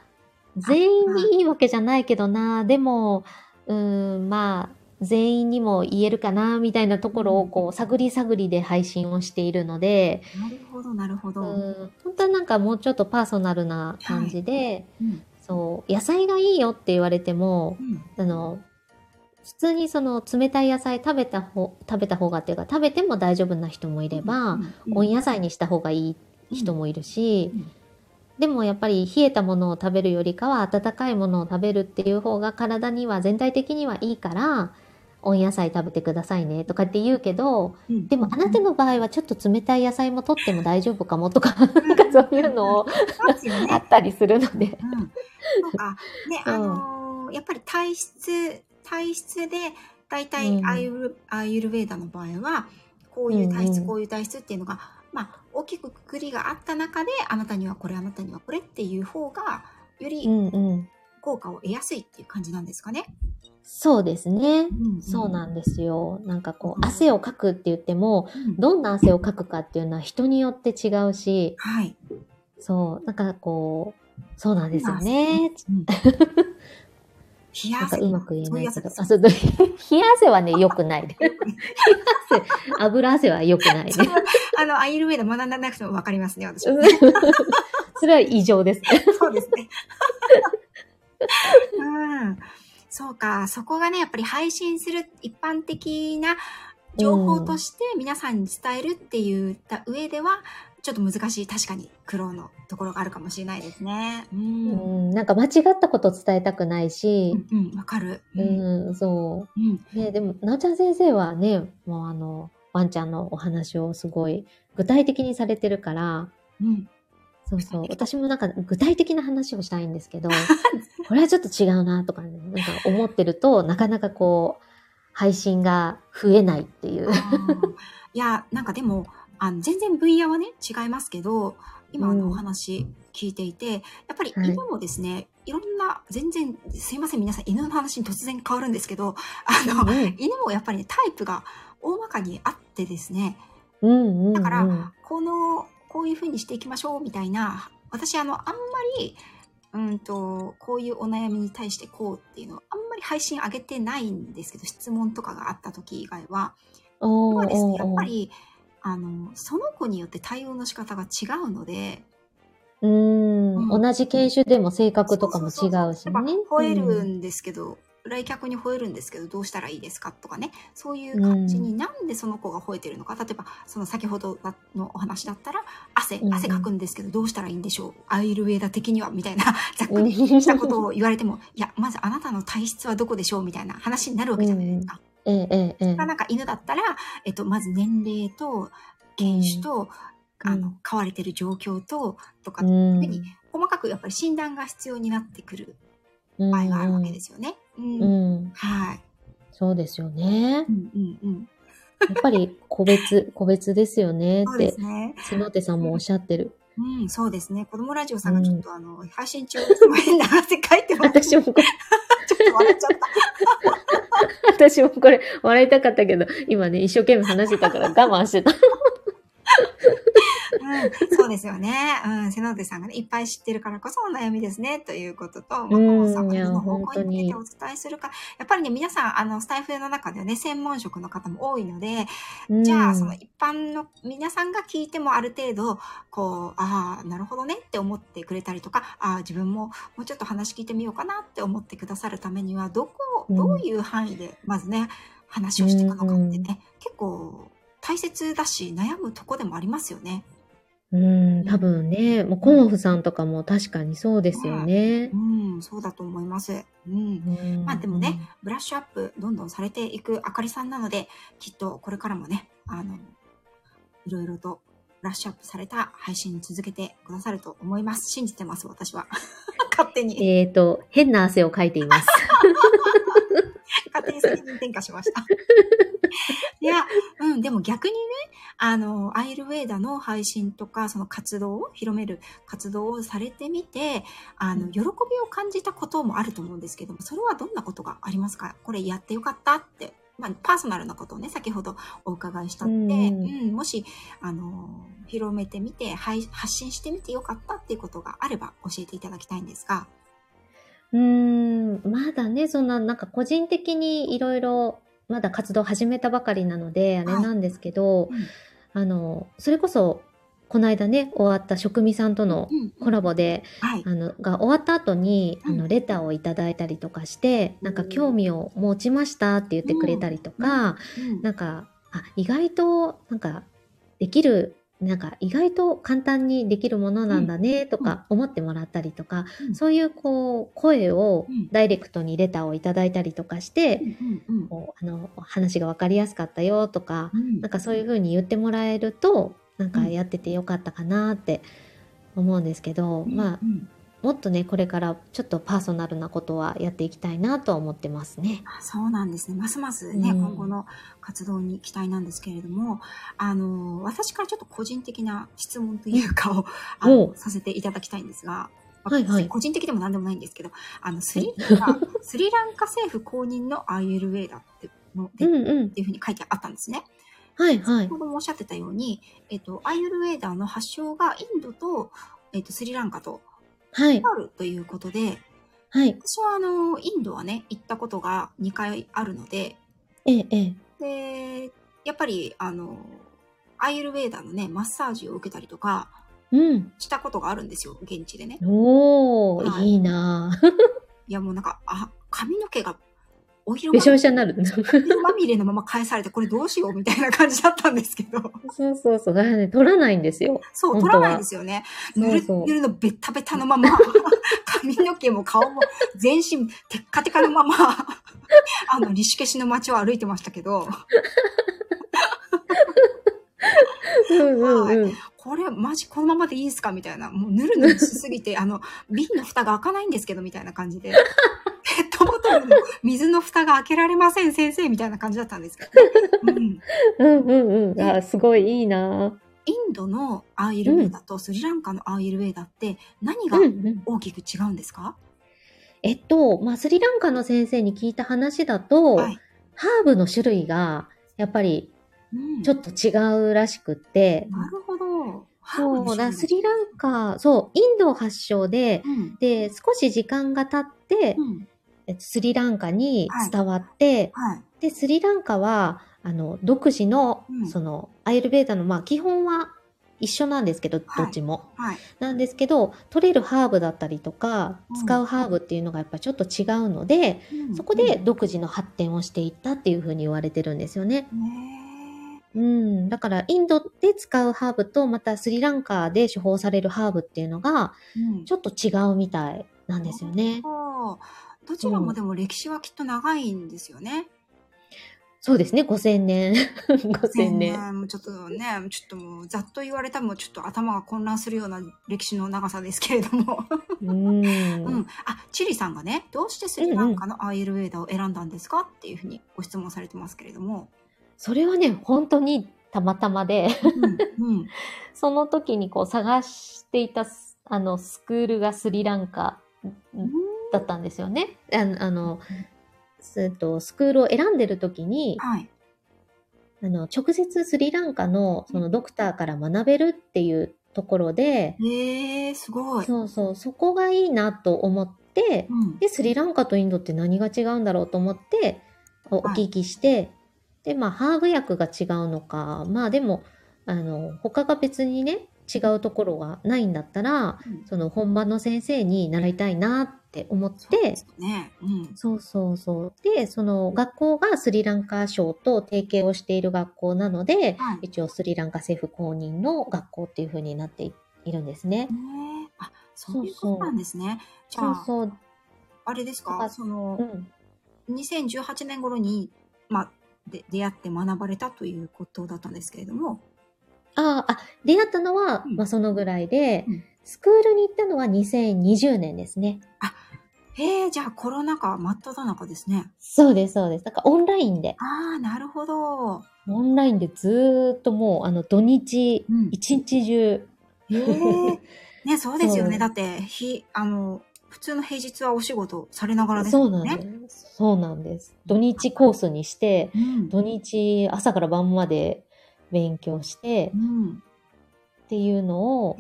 [SPEAKER 2] 全員にいいわけじゃないけどな、でも、うーん、まあ、全員にも言えるかな、みたいなところを、こう、探り探りで配信をしているので、
[SPEAKER 1] なるほど、なるほ
[SPEAKER 2] う
[SPEAKER 1] ど。
[SPEAKER 2] ん、本当はなんかもうちょっとパーソナルな感じで、
[SPEAKER 1] うん。
[SPEAKER 2] そう、野菜がいいよって言われても
[SPEAKER 1] う、ん。
[SPEAKER 2] あの、普通にその冷たい野菜食べた方、食べた方がっていうか、食べても大丈夫な人もいれば、
[SPEAKER 1] うんうん
[SPEAKER 2] 温野菜にした方がいい人もいるし、
[SPEAKER 1] うん
[SPEAKER 2] でもやっぱり冷えたものを食べるよりかは温かいものを食べるっていう方が体には全体的にはいいから、温野菜食べてくださいねとかって言うけど、
[SPEAKER 1] うん。
[SPEAKER 2] でもあなたの場合はちょっと冷たい野菜も取っても大丈夫かもとか、なんかそういうのを
[SPEAKER 1] ね。
[SPEAKER 2] あったりするので。
[SPEAKER 1] うん。なんか。ね、
[SPEAKER 2] うん
[SPEAKER 1] あのーやっぱり体質、体質で、大体
[SPEAKER 2] うん。
[SPEAKER 1] アイル、アイルベーダの場合は、こういう体質、こういう体質っていうのが、まあ、大きくくくりがあった中で、あなたにはこれ、あなたにはこれっていう方が、より
[SPEAKER 2] うんうん。
[SPEAKER 1] 効果を得やすいっていう感じなんですかね。
[SPEAKER 2] そうですね。
[SPEAKER 1] うん
[SPEAKER 2] そうなんですよ。なんかこ
[SPEAKER 1] うん
[SPEAKER 2] う、汗をかくって言っても、
[SPEAKER 1] うん
[SPEAKER 2] どんな汗をかくかっていうのは人によって違うし、
[SPEAKER 1] はい。
[SPEAKER 2] そう、なんかこう、そうなんですよね。
[SPEAKER 1] うん 冷や汗
[SPEAKER 2] うまく言えないけど。あ、そう、冷や汗はね、良くない。冷や汗、油汗は良くない ね。
[SPEAKER 1] あの、アイルベーダ学んだなくてもわかりますね、私は。
[SPEAKER 2] それは異常です。
[SPEAKER 1] そうですね。うん。そうか、そこがね、やっぱり配信する一般的な情報として皆さんに伝えるって言った上では、ちちょっと難しい、確かに苦労のところがあるかもしれないですね。う。
[SPEAKER 2] うんん、なんか間違ったこと伝えたくないし、
[SPEAKER 1] うん、うんわかる。
[SPEAKER 2] う。ん、そ
[SPEAKER 1] うん。
[SPEAKER 2] う。ね、でも、なおちゃん先生はね、もうあの、ワンちゃんのお話をすごい具体的にされてるから、
[SPEAKER 1] うん。
[SPEAKER 2] そうそう。私もなんか具体的な話をしたいんですけど、これはちょっと違うなとかね、なんか思ってると、なかなかこう、配信が増えないっていう。
[SPEAKER 1] いや、なんかでも、あの、全然分野はね、違いますけど、今
[SPEAKER 2] うん。
[SPEAKER 1] のお話聞いていて、やっぱり
[SPEAKER 2] はい。
[SPEAKER 1] 犬もですね、い、ろんな、全然、すいません、皆さん、犬の話に突然変わるんですけど、あの、
[SPEAKER 2] うん。
[SPEAKER 1] 犬もやっぱりね、タイプが大まかにあってですね、
[SPEAKER 2] うんうん、うん。
[SPEAKER 1] だからこの、こういう風にしていきましょうみたいな、私、あの、あんまり、うんと、こういうお悩みに対してこうっていうのは、あんまり配信上げてないんですけど、質問とかがあった時以外は、
[SPEAKER 2] おー。
[SPEAKER 1] はですね、やっぱり、あの、その子によって対応の仕方が違うので、
[SPEAKER 2] うーん、
[SPEAKER 1] うん。
[SPEAKER 2] 同じ犬種でも性格とかも違うしね。
[SPEAKER 1] ぱ吠える
[SPEAKER 2] うん。
[SPEAKER 1] んですけど、来客に吠えるんですけど、どうしたらいいですかとかね、そういう感じに、
[SPEAKER 2] うん。
[SPEAKER 1] なんでその子が吠えてるのか、例えば、その先ほどのお話だったら、汗
[SPEAKER 2] うんう、ん。
[SPEAKER 1] 汗かくんですけど、どうしたらいいんでしょう？アイルウェーダ的には、みたいな、ざっくりしたことを言われても、いや、まずあなたの体質はどこでしょう？みたいな話になるわけじゃないですか。
[SPEAKER 2] ええええ
[SPEAKER 1] なんか犬だったら、えっと、まず年齢と、犬種と、
[SPEAKER 2] うん
[SPEAKER 1] あの
[SPEAKER 2] うん、
[SPEAKER 1] 飼われてる状況と、とか、
[SPEAKER 2] うん
[SPEAKER 1] ふうに細かくやっぱり診断が必要になってくる場合があるわけですよね。うん。
[SPEAKER 2] うん、
[SPEAKER 1] はい。
[SPEAKER 2] そうですよね
[SPEAKER 1] う。んうんうん。
[SPEAKER 2] やっぱり個別、個別ですよね
[SPEAKER 1] そう
[SPEAKER 2] って、
[SPEAKER 1] ですね。
[SPEAKER 2] 角手さんもおっしゃってる。
[SPEAKER 1] うん、そうですね。子供ラジオさんがちょっと、あの、配信中、すごいなって書いてます。ちょ
[SPEAKER 2] 私もこれ、
[SPEAKER 1] っと笑っちゃった。
[SPEAKER 2] 私もこれ笑いたかったけど、今ね、一生懸命話してたから我慢してた。
[SPEAKER 1] うん、そうですよね。うん、瀬野手さんがね、いっぱい知ってるからこそお悩みですね、ということと、まあ、
[SPEAKER 2] ん
[SPEAKER 1] さんの方向
[SPEAKER 2] に
[SPEAKER 1] に向けてお伝えするか。ら、やっぱりね、皆さん、あの、スタイフの中ではね、専門職の方も多いので、じゃあ、その一般の皆さんが聞いてもある程度、こう、ああ、なるほどねって思ってくれたりとか、ああ、自分ももうちょっと話聞いてみようかなって思ってくださるためには、どこ、
[SPEAKER 2] うん。
[SPEAKER 1] どういう範囲で、まずね、話をしていくのかってね、
[SPEAKER 2] うん。
[SPEAKER 1] 結構大切だし、悩むとこでもありますよね。
[SPEAKER 2] うん、多分ね、もうコモフさんとかも確かにそうですよね
[SPEAKER 1] う。ん、そうだと思います。うん。
[SPEAKER 2] うん
[SPEAKER 1] まあでもね、ブラッシュアップどんどんされていくあかりさんなので、きっとこれからもね、あの、いろいろとブラッシュアップされた配信続けてくださると思います。信じてます、私は。勝手に、
[SPEAKER 2] えっ、と、変な汗をかいています。
[SPEAKER 1] 勝手に責任転嫁しました。いや、うん、でも逆にね、あの、アイルウェーダの配信とか、その活動を、広める活動をされてみて、あの、喜びを感じたこともあると思うんですけども、それはどんなことがありますか？これやってよかったって。まあ、パーソナルなことをね、先ほどお伺いしたって、
[SPEAKER 2] う
[SPEAKER 1] うんん、もし、あの、広めてみて、はい発信してみてよかったっていうことがあれば教えていただきたいんですが。
[SPEAKER 2] うーん、まだね、そんな、なんか個人的にいろいろ、まだ活動始めたばかりなので、あれなんですけど、
[SPEAKER 1] うん。
[SPEAKER 2] あの、それこそ、この間ね、終わった職味さんとの
[SPEAKER 1] うん
[SPEAKER 2] コラボで、
[SPEAKER 1] はい。
[SPEAKER 2] あの、が終わった後に、あ
[SPEAKER 1] うん。
[SPEAKER 2] の、レターをいただいたりとかして、なんか興味を持ちましたって言ってくれたりとか、
[SPEAKER 1] うん。
[SPEAKER 2] なんか、あ、意外と、なんか、できる、なんか、意外と簡単にできるものなんだね、とか思ってもらったりとか、
[SPEAKER 1] うん。
[SPEAKER 2] そういう、こう、声を
[SPEAKER 1] うん。
[SPEAKER 2] ダイレクトにレターをいただいたりとかして、こうあの、話がわかりやすかったよとか、
[SPEAKER 1] うん。
[SPEAKER 2] なんかそういう風に言ってもらえると、なんかやっててよかったかなって思うんですけど、まあ
[SPEAKER 1] う、ん
[SPEAKER 2] もっとね、これからちょっとパーソナルなことはやっていきたいなとは思ってますね。
[SPEAKER 1] あそうなんですね。ますますね、
[SPEAKER 2] うん
[SPEAKER 1] 今後の活動に期待なんですけれども、あの、私からちょっと個人的な質問というかを、あ
[SPEAKER 2] お
[SPEAKER 1] のさせていただきたいんですが、
[SPEAKER 2] はいはい
[SPEAKER 1] 個人的でも何でもないんですけど、あの、スリランカ、スリランカ政府公認のアイエルウェイだってので、っ
[SPEAKER 2] うんうん。
[SPEAKER 1] ていうふうに書いてあったんですね。
[SPEAKER 2] はいはい
[SPEAKER 1] 先。ほどもおっしゃってたように、えっと、アイエルウェイダーの発祥がインドと、えっと、スリランカと
[SPEAKER 2] はい。
[SPEAKER 1] あるということで、
[SPEAKER 2] はい。
[SPEAKER 1] 私はあの、インドはね、行ったことが2回あるので、
[SPEAKER 2] ええ、ええ。
[SPEAKER 1] で、やっぱり、あの、アイエルウェーダーのね、マッサージを受けたりとか
[SPEAKER 2] うん。
[SPEAKER 1] したことがあるんですよ、現地でね。
[SPEAKER 2] おー、
[SPEAKER 1] はい
[SPEAKER 2] いいなぁ
[SPEAKER 1] いや、もうなんか、あ、髪の毛がお色
[SPEAKER 2] べしゃ
[SPEAKER 1] ま
[SPEAKER 2] べしゃになる。
[SPEAKER 1] 色まみれのまま返されて、これどうしようみたいな感じだったんですけど。
[SPEAKER 2] そうそうそう。だからね、取らないんですよ。
[SPEAKER 1] そう、取らないですよね。ぬるぬるのベッタベタのまま、髪の毛も顔も全身テッカテカのまま、あの、リシュケシの街を歩いてましたけど、
[SPEAKER 2] うんうんうん。
[SPEAKER 1] これマジこのままでいいですか？みたいな。もうぬるぬるしすぎて、あの、瓶の蓋が開かないんですけど、みたいな感じで。ペットボトルの水の蓋が開けられません、先生、みたいな感じだったんですけど、うん。
[SPEAKER 2] うんうんうん。あ、すごいいいな
[SPEAKER 1] インドのアーユルヴェーダとスリランカのアーユルヴェーダって何が
[SPEAKER 2] うんうん。
[SPEAKER 1] 大きく違うんですか、
[SPEAKER 2] えっと、まあ、スリランカの先生に聞いた話だと、
[SPEAKER 1] はい。
[SPEAKER 2] ハーブの種類が、やっぱり、
[SPEAKER 1] うん
[SPEAKER 2] ちょっと違うらしくって、
[SPEAKER 1] なるほど。
[SPEAKER 2] そうだ、ス
[SPEAKER 1] リ
[SPEAKER 2] リランカ、そう、インド発祥で、
[SPEAKER 1] うん。
[SPEAKER 2] で、少し時間が経って、
[SPEAKER 1] うん。
[SPEAKER 2] えっとスリランカに伝わって、
[SPEAKER 1] はい。
[SPEAKER 2] で、スリランカは、あの、独自の、
[SPEAKER 1] うん
[SPEAKER 2] その、アイルベーダの、まあ、基本は一緒なんですけど、
[SPEAKER 1] はい
[SPEAKER 2] どっちも。
[SPEAKER 1] はい。
[SPEAKER 2] なんですけど、取れるハーブだったりとか
[SPEAKER 1] う、ん
[SPEAKER 2] 使うハーブっていうのがやっぱりちょっと違うので、
[SPEAKER 1] うん
[SPEAKER 2] そこで、独自の発展をしていったっていうふうに言われてるんですよね。
[SPEAKER 1] ね
[SPEAKER 2] うん。だから、インドで使うハーブと、またスリランカで処方されるハーブっていうのが、ちょっと違うみたいなんですよね。
[SPEAKER 1] どちらもでも歴史はきっと長いんですよね。
[SPEAKER 2] そうですね、5000年。5000年。
[SPEAKER 1] もうちょっとね、ちょっともうざっと言われたらもうちょっと頭が混乱するような歴史の長さですけれども。
[SPEAKER 2] うん。
[SPEAKER 1] うん。あ、チリさんがね、どうしてスリランカのアーユルヴェーダを選んだんですか？っていうふうにご質問されてますけれども。
[SPEAKER 2] それはね、本当にたまたまで、
[SPEAKER 1] うん。うん。
[SPEAKER 2] その時にこう探していたス、あの、スクールがスリランカだったんですよね。あの、あのすっとスクールを選んでる時に、
[SPEAKER 1] はい。
[SPEAKER 2] あの、直接スリランカのそのドクターから学べるっていうところで、
[SPEAKER 1] ええー、すごい。
[SPEAKER 2] そうそう、そこがいいなと思って、
[SPEAKER 1] うん。
[SPEAKER 2] で、スリランカとインドって何が違うんだろうと思って、お聞きして、で、まあ、ハーブ薬が違うのか、まあでも、あの、他が別にね、違うところがないんだったら、
[SPEAKER 1] うん
[SPEAKER 2] その本場の先生に習いたいなって思って
[SPEAKER 1] ね。うん。
[SPEAKER 2] そうそうそう。で、その学校がスリランカ省と提携をしている学校なので、
[SPEAKER 1] はい。
[SPEAKER 2] 一応スリランカ政府公認の学校っていう風になっていいるんですね。
[SPEAKER 1] ねえあ、そういうことなんですね。
[SPEAKER 2] そうそう。
[SPEAKER 1] あれですか、
[SPEAKER 2] あ
[SPEAKER 1] その
[SPEAKER 2] う、ん。
[SPEAKER 1] 2018年頃に、まあ、で出会って学ばれたということだったんですけれども、
[SPEAKER 2] ああ、あ、出会ったのは、
[SPEAKER 1] うん
[SPEAKER 2] まあそのぐらいで、
[SPEAKER 1] うん
[SPEAKER 2] スクールに行ったのは2020年ですね。
[SPEAKER 1] へえ、じゃあコロナ禍真っ只中ですね。
[SPEAKER 2] そうです、そうです。だからオンラインで、
[SPEAKER 1] ああ、なるほど。
[SPEAKER 2] オンラインでずーっともう、あの、土日、
[SPEAKER 1] うん
[SPEAKER 2] 一日中。
[SPEAKER 1] ね、そうですよね。だって、ひ、あの、普通の平日はお仕事されながらです
[SPEAKER 2] そうなん。です。そうなんです。土日コースにして、
[SPEAKER 1] うん。
[SPEAKER 2] 土日朝から晩まで勉強して
[SPEAKER 1] うん。
[SPEAKER 2] っていうのを。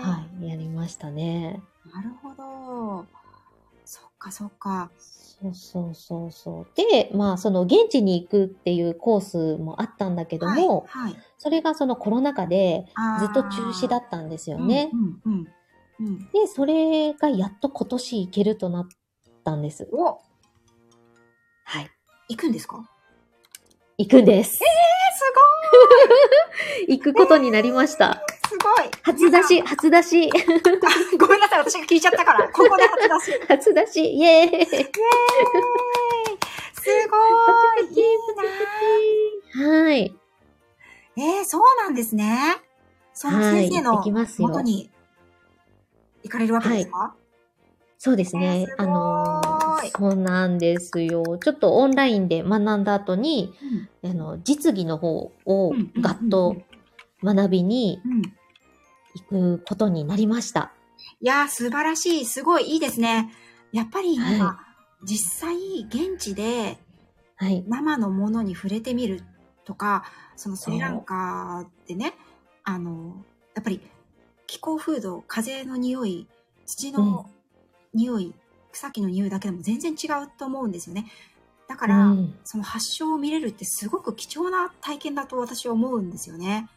[SPEAKER 2] はい、やりましたね。
[SPEAKER 1] なるほど。そっかそっか。
[SPEAKER 2] そうそうそうそう。で、まあ、その現地に行くっていうコースもあったんだけども、
[SPEAKER 1] はい。はい、
[SPEAKER 2] それがそのコロナ禍でずっと中止だったんですよね。
[SPEAKER 1] うんうんうん。うん。
[SPEAKER 2] で、それがやっと今年行けるとなったんです。
[SPEAKER 1] お
[SPEAKER 2] はい。
[SPEAKER 1] 行くんですか？
[SPEAKER 2] 行くんです。
[SPEAKER 1] え
[SPEAKER 2] 行くことになりました。
[SPEAKER 1] すごい
[SPEAKER 2] 初出し、初出し、
[SPEAKER 1] あ ごめんなさい、私が聞いちゃったから。ここで初出し。
[SPEAKER 2] 初出し、イエーイ
[SPEAKER 1] イエーイすごいいいな
[SPEAKER 2] はい。
[SPEAKER 1] えー、そうなんですね。その
[SPEAKER 2] はい。
[SPEAKER 1] 先生の元。に行かれるわけですか、
[SPEAKER 2] そうですね
[SPEAKER 1] えー。すごい
[SPEAKER 2] あのー、そうなんですよ。ちょっとオンラインで学んだ後に、
[SPEAKER 1] うん
[SPEAKER 2] あの、実技の方を
[SPEAKER 1] うんうん
[SPEAKER 2] ガッと学びに
[SPEAKER 1] うん。
[SPEAKER 2] 行くことになりました。
[SPEAKER 1] いやー、素晴らしい。すごいいいですね。やっぱりなんか、
[SPEAKER 2] は
[SPEAKER 1] 実際、現地で
[SPEAKER 2] はい。
[SPEAKER 1] 生のものに触れてみるとか、そのスリランカでね、あの、やっぱり気候風土、風の匂い、土の匂い、草木の匂いだけでも全然違うと思うんですよね。だから、
[SPEAKER 2] うん
[SPEAKER 1] その発症を見れるってすごく貴重な体験だと私は思うんですよね。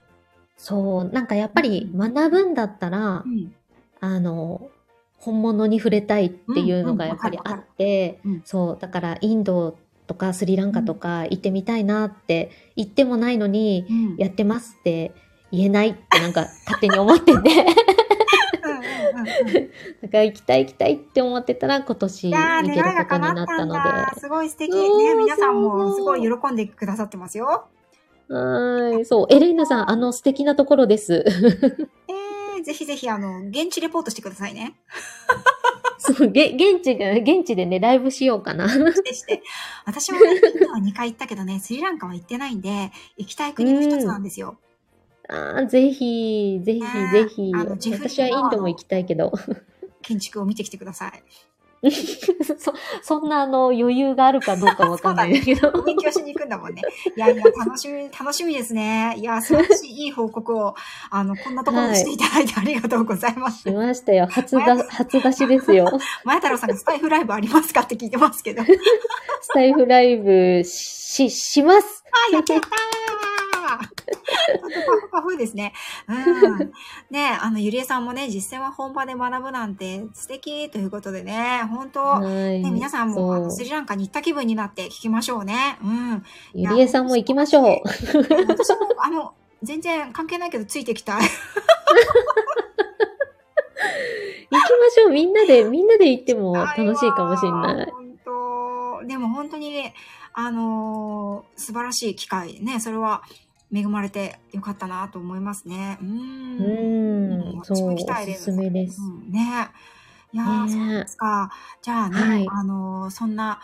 [SPEAKER 2] そう、なんかやっぱり学ぶんだったら
[SPEAKER 1] う、ん。
[SPEAKER 2] あの、本物に触れたいっていうのが
[SPEAKER 1] うんうん
[SPEAKER 2] やっぱりあって、
[SPEAKER 1] うん
[SPEAKER 2] そう、だからインドとかスリランカとか行ってみたいなって言ってもないのに、
[SPEAKER 1] うん
[SPEAKER 2] やってますって言えないってなんか勝手に思ってて、
[SPEAKER 1] うんうんうんうん
[SPEAKER 2] だから行きたい行きたいって思ってたら今年行けることになったの
[SPEAKER 1] だ。すごい素敵。ね、皆さんもすごい喜んでくださってますよ。
[SPEAKER 2] で。はーい。そう、エレーナさん、あの素敵なところです。
[SPEAKER 1] えー、ぜひぜひ、あの、現地レポートしてくださいね。
[SPEAKER 2] そう、げ現地が、現地でね、ライブしようかな。
[SPEAKER 1] してして。私もね、インドは2回行ったけどね、スリランカは行ってないんで、行きたい国の一つなんですよ。
[SPEAKER 2] あーぜひ、ぜひ、
[SPEAKER 1] ね
[SPEAKER 2] ぜひ。
[SPEAKER 1] あのジェフリー
[SPEAKER 2] 私はインドも行きたいけど。
[SPEAKER 1] 建築を見てきてください。
[SPEAKER 2] そ、そんなあの余裕があるかどうかわかんないけど。
[SPEAKER 1] お勉強しに行くんだもんね。いやいや、楽しみ、楽しみですね。いや、素晴らしいいい報告を、あの、こんなところでしていただいてありがとうございます。
[SPEAKER 2] しましたよ。初だ、初出しですよ。
[SPEAKER 1] 前太郎さんがスタイフライブありますかって聞いてますけど。あ
[SPEAKER 2] スタイフライブし、します。
[SPEAKER 1] ー、やっちゃったーパフパフですね。うん。ねあの、ゆりえさんもね、実践は本場で学ぶなんて素敵ということでね、本当、
[SPEAKER 2] はい。
[SPEAKER 1] ね、皆さんもスリランカに行った気分になって聞きましょうね。うん。
[SPEAKER 2] ゆりえさんも行きましょう。行
[SPEAKER 1] 私も、あの、全然関係ないけどついてきたい。
[SPEAKER 2] きましょう。みんなで、みんなで行っても楽しいかもしれない。
[SPEAKER 1] 本当でも本当に、あのー素晴らしい機会ね。それは恵まれてよかったなと思いますね。う。
[SPEAKER 2] うん。ん、そう、
[SPEAKER 1] 私も行き
[SPEAKER 2] お
[SPEAKER 1] たいです。
[SPEAKER 2] すすめです。
[SPEAKER 1] うん、ね。いやー、
[SPEAKER 2] ね。
[SPEAKER 1] そうですか。じゃあね、
[SPEAKER 2] はい。
[SPEAKER 1] あのーそんな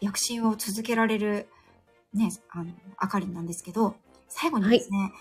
[SPEAKER 1] 躍進を続けられる、ね、あの、あかりんなんですけど、最後にですね、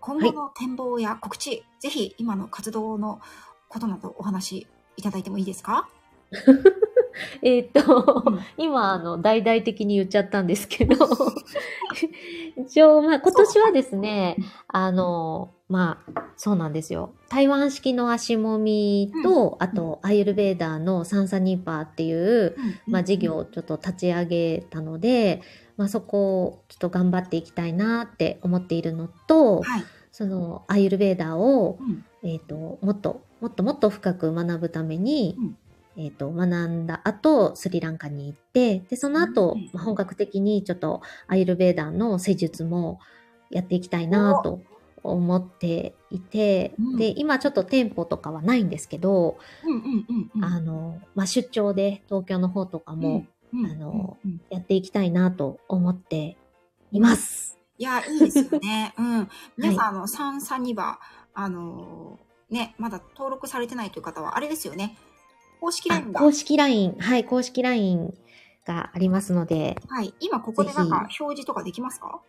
[SPEAKER 1] 今後の展望や告知、ぜひ今の活動のことなどお話しいただいてもいいですか？
[SPEAKER 2] えーっと、
[SPEAKER 1] うん。
[SPEAKER 2] 今、あの、大々的に言っちゃったんですけど、一応、まあ、今年はですね、あの、まあ、そうなんですよ。台湾式の足もみと、あと、アイルベーダーのサンサニーパーっていう、まあ、事業をちょっと立ち上げたので、まあ、そこをちょっと頑張っていきたいなって思っているのと、
[SPEAKER 1] はい。
[SPEAKER 2] そのアイルベーダーを、
[SPEAKER 1] うん。
[SPEAKER 2] えっ、と、もっと、もっともっと深く学ぶために、
[SPEAKER 1] うん
[SPEAKER 2] えっ、と、学んだ後、スリランカに行って、で、その後、
[SPEAKER 1] うん
[SPEAKER 2] まあ本格的にちょっとアイルベーダーの施術もやっていきたいなと思っていて、
[SPEAKER 1] うん
[SPEAKER 2] で、今ちょっと店舗とかはないんですけど、
[SPEAKER 1] うんうんうんうん。
[SPEAKER 2] あの、まあ、出張で東京の方とかも
[SPEAKER 1] うん、
[SPEAKER 2] あの
[SPEAKER 1] うんうん
[SPEAKER 2] やっていきたいなと思っています。
[SPEAKER 1] いや、いいですよね。うん。皆さん、あの、サンサニバ、あのー、ね、まだ登録されてないという方は、あれですよね。公式 LINE が。
[SPEAKER 2] 公式 LINE、はい、公式 LINE がありますので、
[SPEAKER 1] はい。今、ここでなんか
[SPEAKER 2] ぜ
[SPEAKER 1] 表示とかできますか？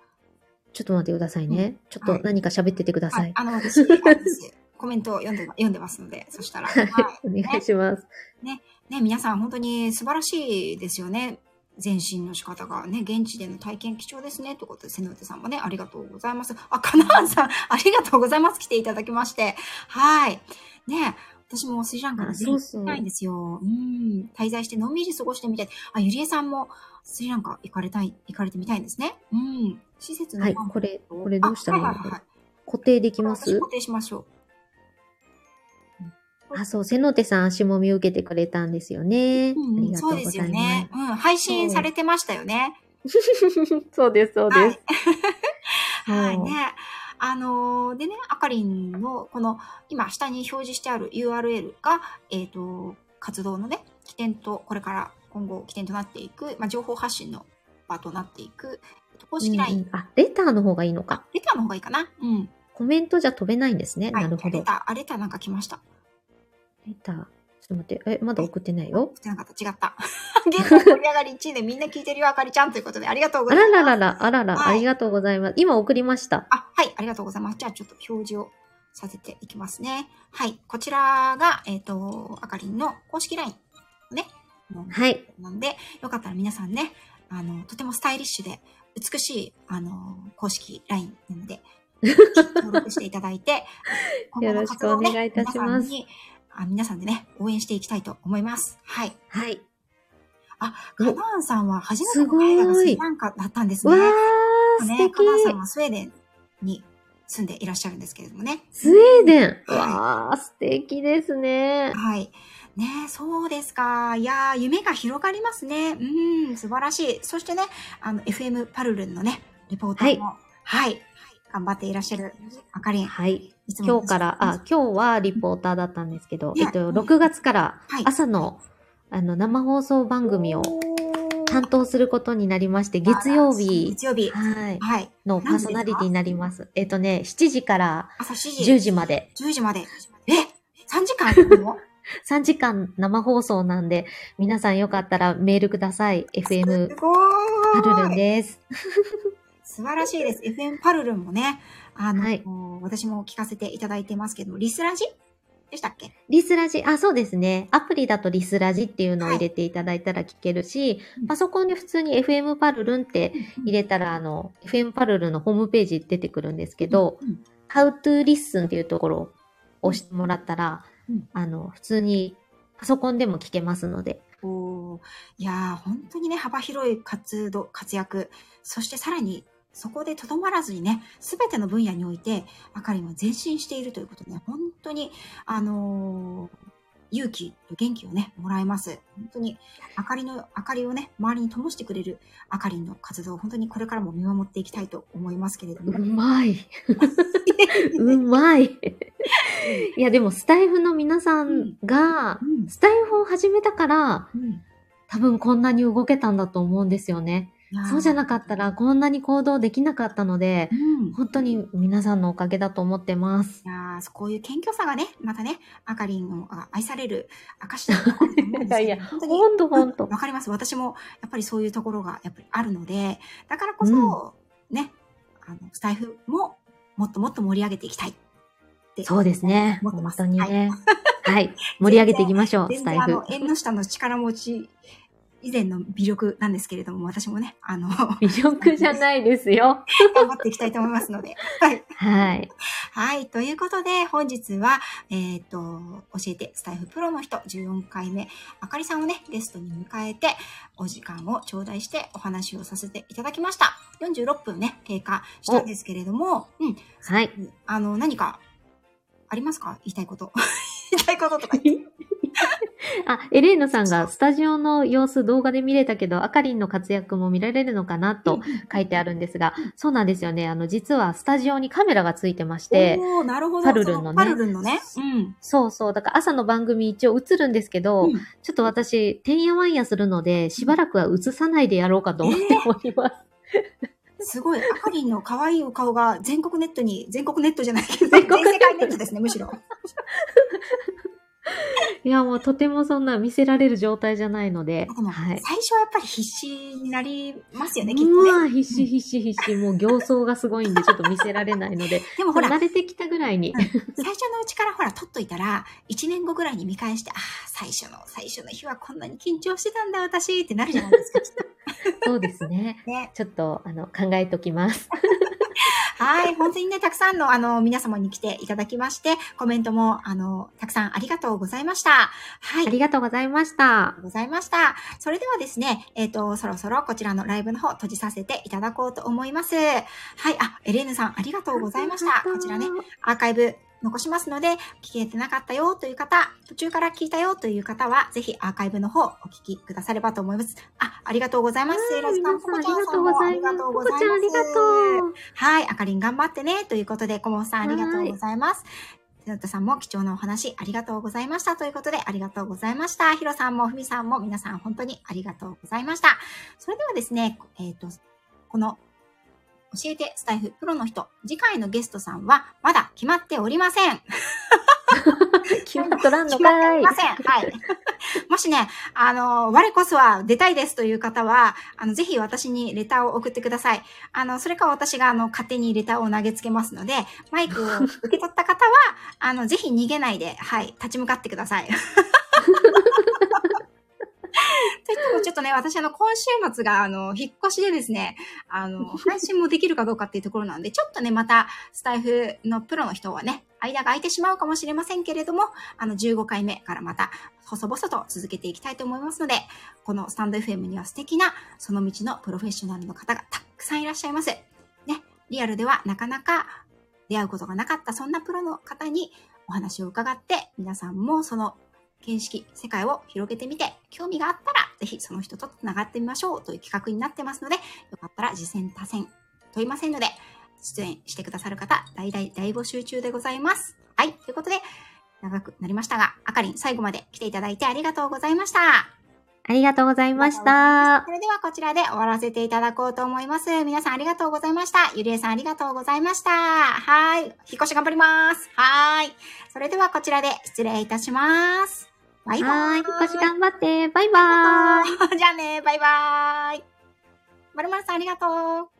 [SPEAKER 2] ちょっと待ってくださいね。ちょっと
[SPEAKER 1] はい
[SPEAKER 2] 何か喋っててください。。
[SPEAKER 1] はいあの、私、あれですコメントを読んで、読んでますので、そしたら。はい
[SPEAKER 2] お願いします。
[SPEAKER 1] ね、皆さん本当に素晴らしいですよね。前進の仕方がね、現地での体験貴重ですね。ということで、瀬野手さんもね、ありがとうございます。あ、かなーんさん、ありがとうございます。来ていただきまして。はい。ね私もスリランカに
[SPEAKER 2] あ
[SPEAKER 1] ぜひ
[SPEAKER 2] そうそう
[SPEAKER 1] 行きたいんですよ。うん。滞在してのんびり過ごしてみたい。あ、ゆりえさんもスリランカ行かれたい、行かれてみたいんですね。うん。施設の
[SPEAKER 2] はい、これ、これどうしたらいいの？
[SPEAKER 1] あはいはいはいはい
[SPEAKER 2] 固定できます？
[SPEAKER 1] 私固定しましょう。
[SPEAKER 2] あ、そう、瀬野手さん足もみ受けてくれたんですよね。
[SPEAKER 1] うんうん、
[SPEAKER 2] ありがと
[SPEAKER 1] そううです
[SPEAKER 2] ござい
[SPEAKER 1] よね。
[SPEAKER 2] ま
[SPEAKER 1] うん。配信されてましたよね。
[SPEAKER 2] す。そうです、そう
[SPEAKER 1] はい
[SPEAKER 2] です。
[SPEAKER 1] はい
[SPEAKER 2] そう
[SPEAKER 1] ね。あのーでね、あかりんの、この、今、下に表示してある URL が、えっ、と、活動のね、起点と、これから今後起点となっていく、まあ、情報発信の場となっていく、えっと公式 LINE、
[SPEAKER 2] うんうんあ、レターの方がいいの
[SPEAKER 1] あ
[SPEAKER 2] か。、
[SPEAKER 1] レターの方がいいかな？うん。
[SPEAKER 2] コメントじゃ飛べないんですね。
[SPEAKER 1] はい。
[SPEAKER 2] なるほど
[SPEAKER 1] レ。ター、あ、レターなんか来ました。
[SPEAKER 2] レター。ちょっと待って。え、まだ送ってないよ？
[SPEAKER 1] 来てなかった。違った。現在盛り上がり1位でみんな聞いてるよ、あかりちゃんということで、ありがとうご
[SPEAKER 2] あ
[SPEAKER 1] ざいます。
[SPEAKER 2] らららら、あらら、
[SPEAKER 1] はい
[SPEAKER 2] ありがとうございます。今送りました。
[SPEAKER 1] あ、はい、ありがとうございます。じゃあちょっと表示をさせていきますね。はい、こちらが、えっ、と、あかりんの公式 LINE ね。
[SPEAKER 2] はい。
[SPEAKER 1] なんで、よかったら皆さんね、あの、とてもスタイリッシュで美しい、あの、公式 LINE なので、登録していただいて、今後の活動をね
[SPEAKER 2] よろしくお願いいたします
[SPEAKER 1] 皆さんにあ皆さんでね、応援していきたいと思います。はい。
[SPEAKER 2] はい。
[SPEAKER 1] あ、カナーンさんは初めての海外がスリランカだったんです
[SPEAKER 2] わ
[SPEAKER 1] ね。
[SPEAKER 2] ー、素
[SPEAKER 1] ね、
[SPEAKER 2] 敵
[SPEAKER 1] カナーンさんはスウェーデンに住んでいらっしゃるんですけれどもね。
[SPEAKER 2] スウェーデン
[SPEAKER 1] はい
[SPEAKER 2] わー、素敵ですね。
[SPEAKER 1] はい。ねそうですか。いやー夢が広がりますね。うん、素晴らしい。そしてね、あの、FM パルルンのね、レポーターも、はい、頑張っていらっしゃるあかりん。
[SPEAKER 2] はい。
[SPEAKER 1] い
[SPEAKER 2] 今日から、あ、今日はリポーターだったんですけど、
[SPEAKER 1] ね
[SPEAKER 2] えっと、6月から
[SPEAKER 1] はい
[SPEAKER 2] 朝の、あの、生放送番組を担当することになりまして、月曜日、
[SPEAKER 1] 月曜日。
[SPEAKER 2] はい、
[SPEAKER 1] はい。
[SPEAKER 2] のパーソナリティになります。えっとね、7時から
[SPEAKER 1] 朝7時。
[SPEAKER 2] 10時まで、
[SPEAKER 1] 10時まで。え ?3 時間やるの？
[SPEAKER 2] 3時間生放送なんで、皆さんよかったらメールください。FM。パルルンです。
[SPEAKER 1] 素晴らしいです。FM パルルンもね、あの、
[SPEAKER 2] はい
[SPEAKER 1] 私も聞かせていただいてますけど、リスラジ？でしたっけ？
[SPEAKER 2] リスラジ、あ、そうですね。アプリだとリスラジっていうのを入れていただいたら聞けるし、
[SPEAKER 1] うん。
[SPEAKER 2] パソコンで普通に FM パルルンって入れたら、あの、FM パルルンのホームページ出てくるんですけど、
[SPEAKER 1] うん、
[SPEAKER 2] How to Listen っていうところを押してもらったら、
[SPEAKER 1] うん。
[SPEAKER 2] あの、普通にパソコンでも聞けますので。
[SPEAKER 1] おー。いやー、本当にね、幅広い活動、活躍、そしてさらに、そこでとどまらずにね、すべての分野において、あかりんは前進しているということで、ね、本当に、あのー勇気と元気をね、もらえます。本当に、あかりの、明かりをね、周りに灯してくれるあかりんの活動、本当にこれからも見守っていきたいと思いますけれども。
[SPEAKER 2] うまい。うまい。いや、でもスタイフの皆さんが
[SPEAKER 1] う、ん
[SPEAKER 2] スタイフを始めたから、
[SPEAKER 1] うん
[SPEAKER 2] 多分こんなに動けたんだと思うんですよね。そうじゃなかったらこんなに行動できなかったので
[SPEAKER 1] う、ん
[SPEAKER 2] 本当に皆さんのおかげだと思ってます。
[SPEAKER 1] いやーこういう謙虚さがね、またね、あかりんをあ愛される証だと思うんですけど
[SPEAKER 2] いやいや
[SPEAKER 1] 本当に
[SPEAKER 2] ほんとほん
[SPEAKER 1] かります。私もやっぱりそういうところがやっぱりあるので、だからこそ、ね、あの、スタイフももっともっと盛り上げていきたい。
[SPEAKER 2] そうですね。
[SPEAKER 1] ってます
[SPEAKER 2] 当にね。はい。盛り上げていきましょう、スタイフ
[SPEAKER 1] あの、。縁の下の力持ち以前の魅力なんですけれども、私もね、あの、
[SPEAKER 2] 魅力じゃないですよ。
[SPEAKER 1] 頑張っていきたいと思いますので。はい。
[SPEAKER 2] はい。
[SPEAKER 1] はい。ということで、本日は、えっ、と、教えてスタイフプロの人14回目、あかりさんをね、ゲストに迎えて、お時間を頂戴してお話をさせていただきました。46分ね、経過したんですけれども、うん。
[SPEAKER 2] はい。
[SPEAKER 1] あの、何か、ありますか？言いたいこと。言いたいこととか言って。
[SPEAKER 2] あ、エレーヌさんがスタジオの様子動画で見れたけど、あかりんの活躍も見られるのかなと書いてあるんですが、そうなんですよね。あの、実はスタジオにカメラがついてまして、
[SPEAKER 1] なるほど。
[SPEAKER 2] パルルンのね
[SPEAKER 1] パルルンのね。うん。
[SPEAKER 2] そうそう。だから朝の番組一応映るんですけど、
[SPEAKER 1] うん
[SPEAKER 2] ちょっと私、てんやわんやするので、しばらくは映さないでやろうかと思っております。
[SPEAKER 1] すごい、あかりんの可愛いお顔が全国ネットに、全国ネットじゃないけど、
[SPEAKER 2] 全
[SPEAKER 1] 世界ネットですね、むしろ。
[SPEAKER 2] いや、もうとてもそんな見せられる状態じゃないので、
[SPEAKER 1] でも、
[SPEAKER 2] はい。
[SPEAKER 1] 最初はやっぱり必死になりますよね、きっとね。
[SPEAKER 2] うわ、必死必死必死。もう形相がすごいんで、ちょっと見せられないので、
[SPEAKER 1] でもほら、
[SPEAKER 2] 慣れてきたぐらいに。
[SPEAKER 1] 最初のうちからほら、撮っといたら、1年後ぐらいに見返して、ああ、最初の、最初の日はこんなに緊張してたんだ、私ってなるじゃないですか、
[SPEAKER 2] そうですね。
[SPEAKER 1] と ね。
[SPEAKER 2] ちょっと、あの、考えときます。
[SPEAKER 1] はい、本当にね、たくさんの、あの、皆様に来ていただきまして、コメントも、あの、たくさんありがとうございました。はい。
[SPEAKER 2] ありがとうございました。
[SPEAKER 1] ございました。それではですね、えっ、と、そろそろこちらのライブの方閉じさせていただこうと思います。はい、あ、エレーヌさんありがとうございました。こちらね、アーカイブ残しますので、聞けてなかったよという方、途中から聞いたよという方は、ぜひアーカイブの方お聞きくださればと思います。あ、ありがとうございます。エラスさん、ココちゃんさん
[SPEAKER 2] がとうご
[SPEAKER 1] もありが
[SPEAKER 2] ざいます。コ
[SPEAKER 1] とうございます。
[SPEAKER 2] コちゃんありがとう。
[SPEAKER 1] はい、あかりん頑張ってね。ということで、コモンさんありがとうございます。テナットさんも貴重なお話ありがとうございました。ということで、ありがとうございました。ヒロさんもふみさんも皆さん本当にありがとうございました。それではですね、えっ、と、この教えてスタイフプロの人、次回のゲストさんはまだ決まっておりません。
[SPEAKER 2] 決まっとらんの
[SPEAKER 1] 決まってお
[SPEAKER 2] かい
[SPEAKER 1] りま。せん。はい。もしね、あの、我こそは出たいですという方は、あの、ぜひ私にレターを送ってください。あの、それか私が、あの、勝手にレターを投げつけますので、マイクを 受け取った方は、あの、ぜひ逃げないで、はい、立ち向かってください。といってもちょっとね、私あの、今週末が、あの、引っ越しでですね、あの、配信もできるかどうかっていうところなんで、ちょっとね、また、スタイフのプロの人はね、間が空いてしまうかもしれませんけれども、あの、15回目からまた、細々と続けていきたいと思いますので、このスタンド FM には素敵な、その道のプロフェッショナルの方がたくさんいらっしゃいます。ね、リアルではなかなか出会うことがなかった、そんなプロの方にお話を伺って、皆さんもその見識、世界を広げてみて、興味があったら、ぜひその人と繋がってみましょうという企画になってますので、よかったら次戦多戦問いませんので、出演してくださる方、大大大募集中でございます。はい。ということで、長くなりましたが、あかりん最後まで来ていただいてありがとうございました。
[SPEAKER 2] ありがとうございました
[SPEAKER 1] そ。れではこちらで終わらせていただこうと思います。皆さんありがとうございました。ゆりえさんありがとうございました。はい。引っ越し頑張ります。はい。それではこちらで失礼いたします。バイバーイ。
[SPEAKER 2] 引っ越し頑張って。バイバーイ。
[SPEAKER 1] じゃあね、バイバーイ。まるまるさんありがとう。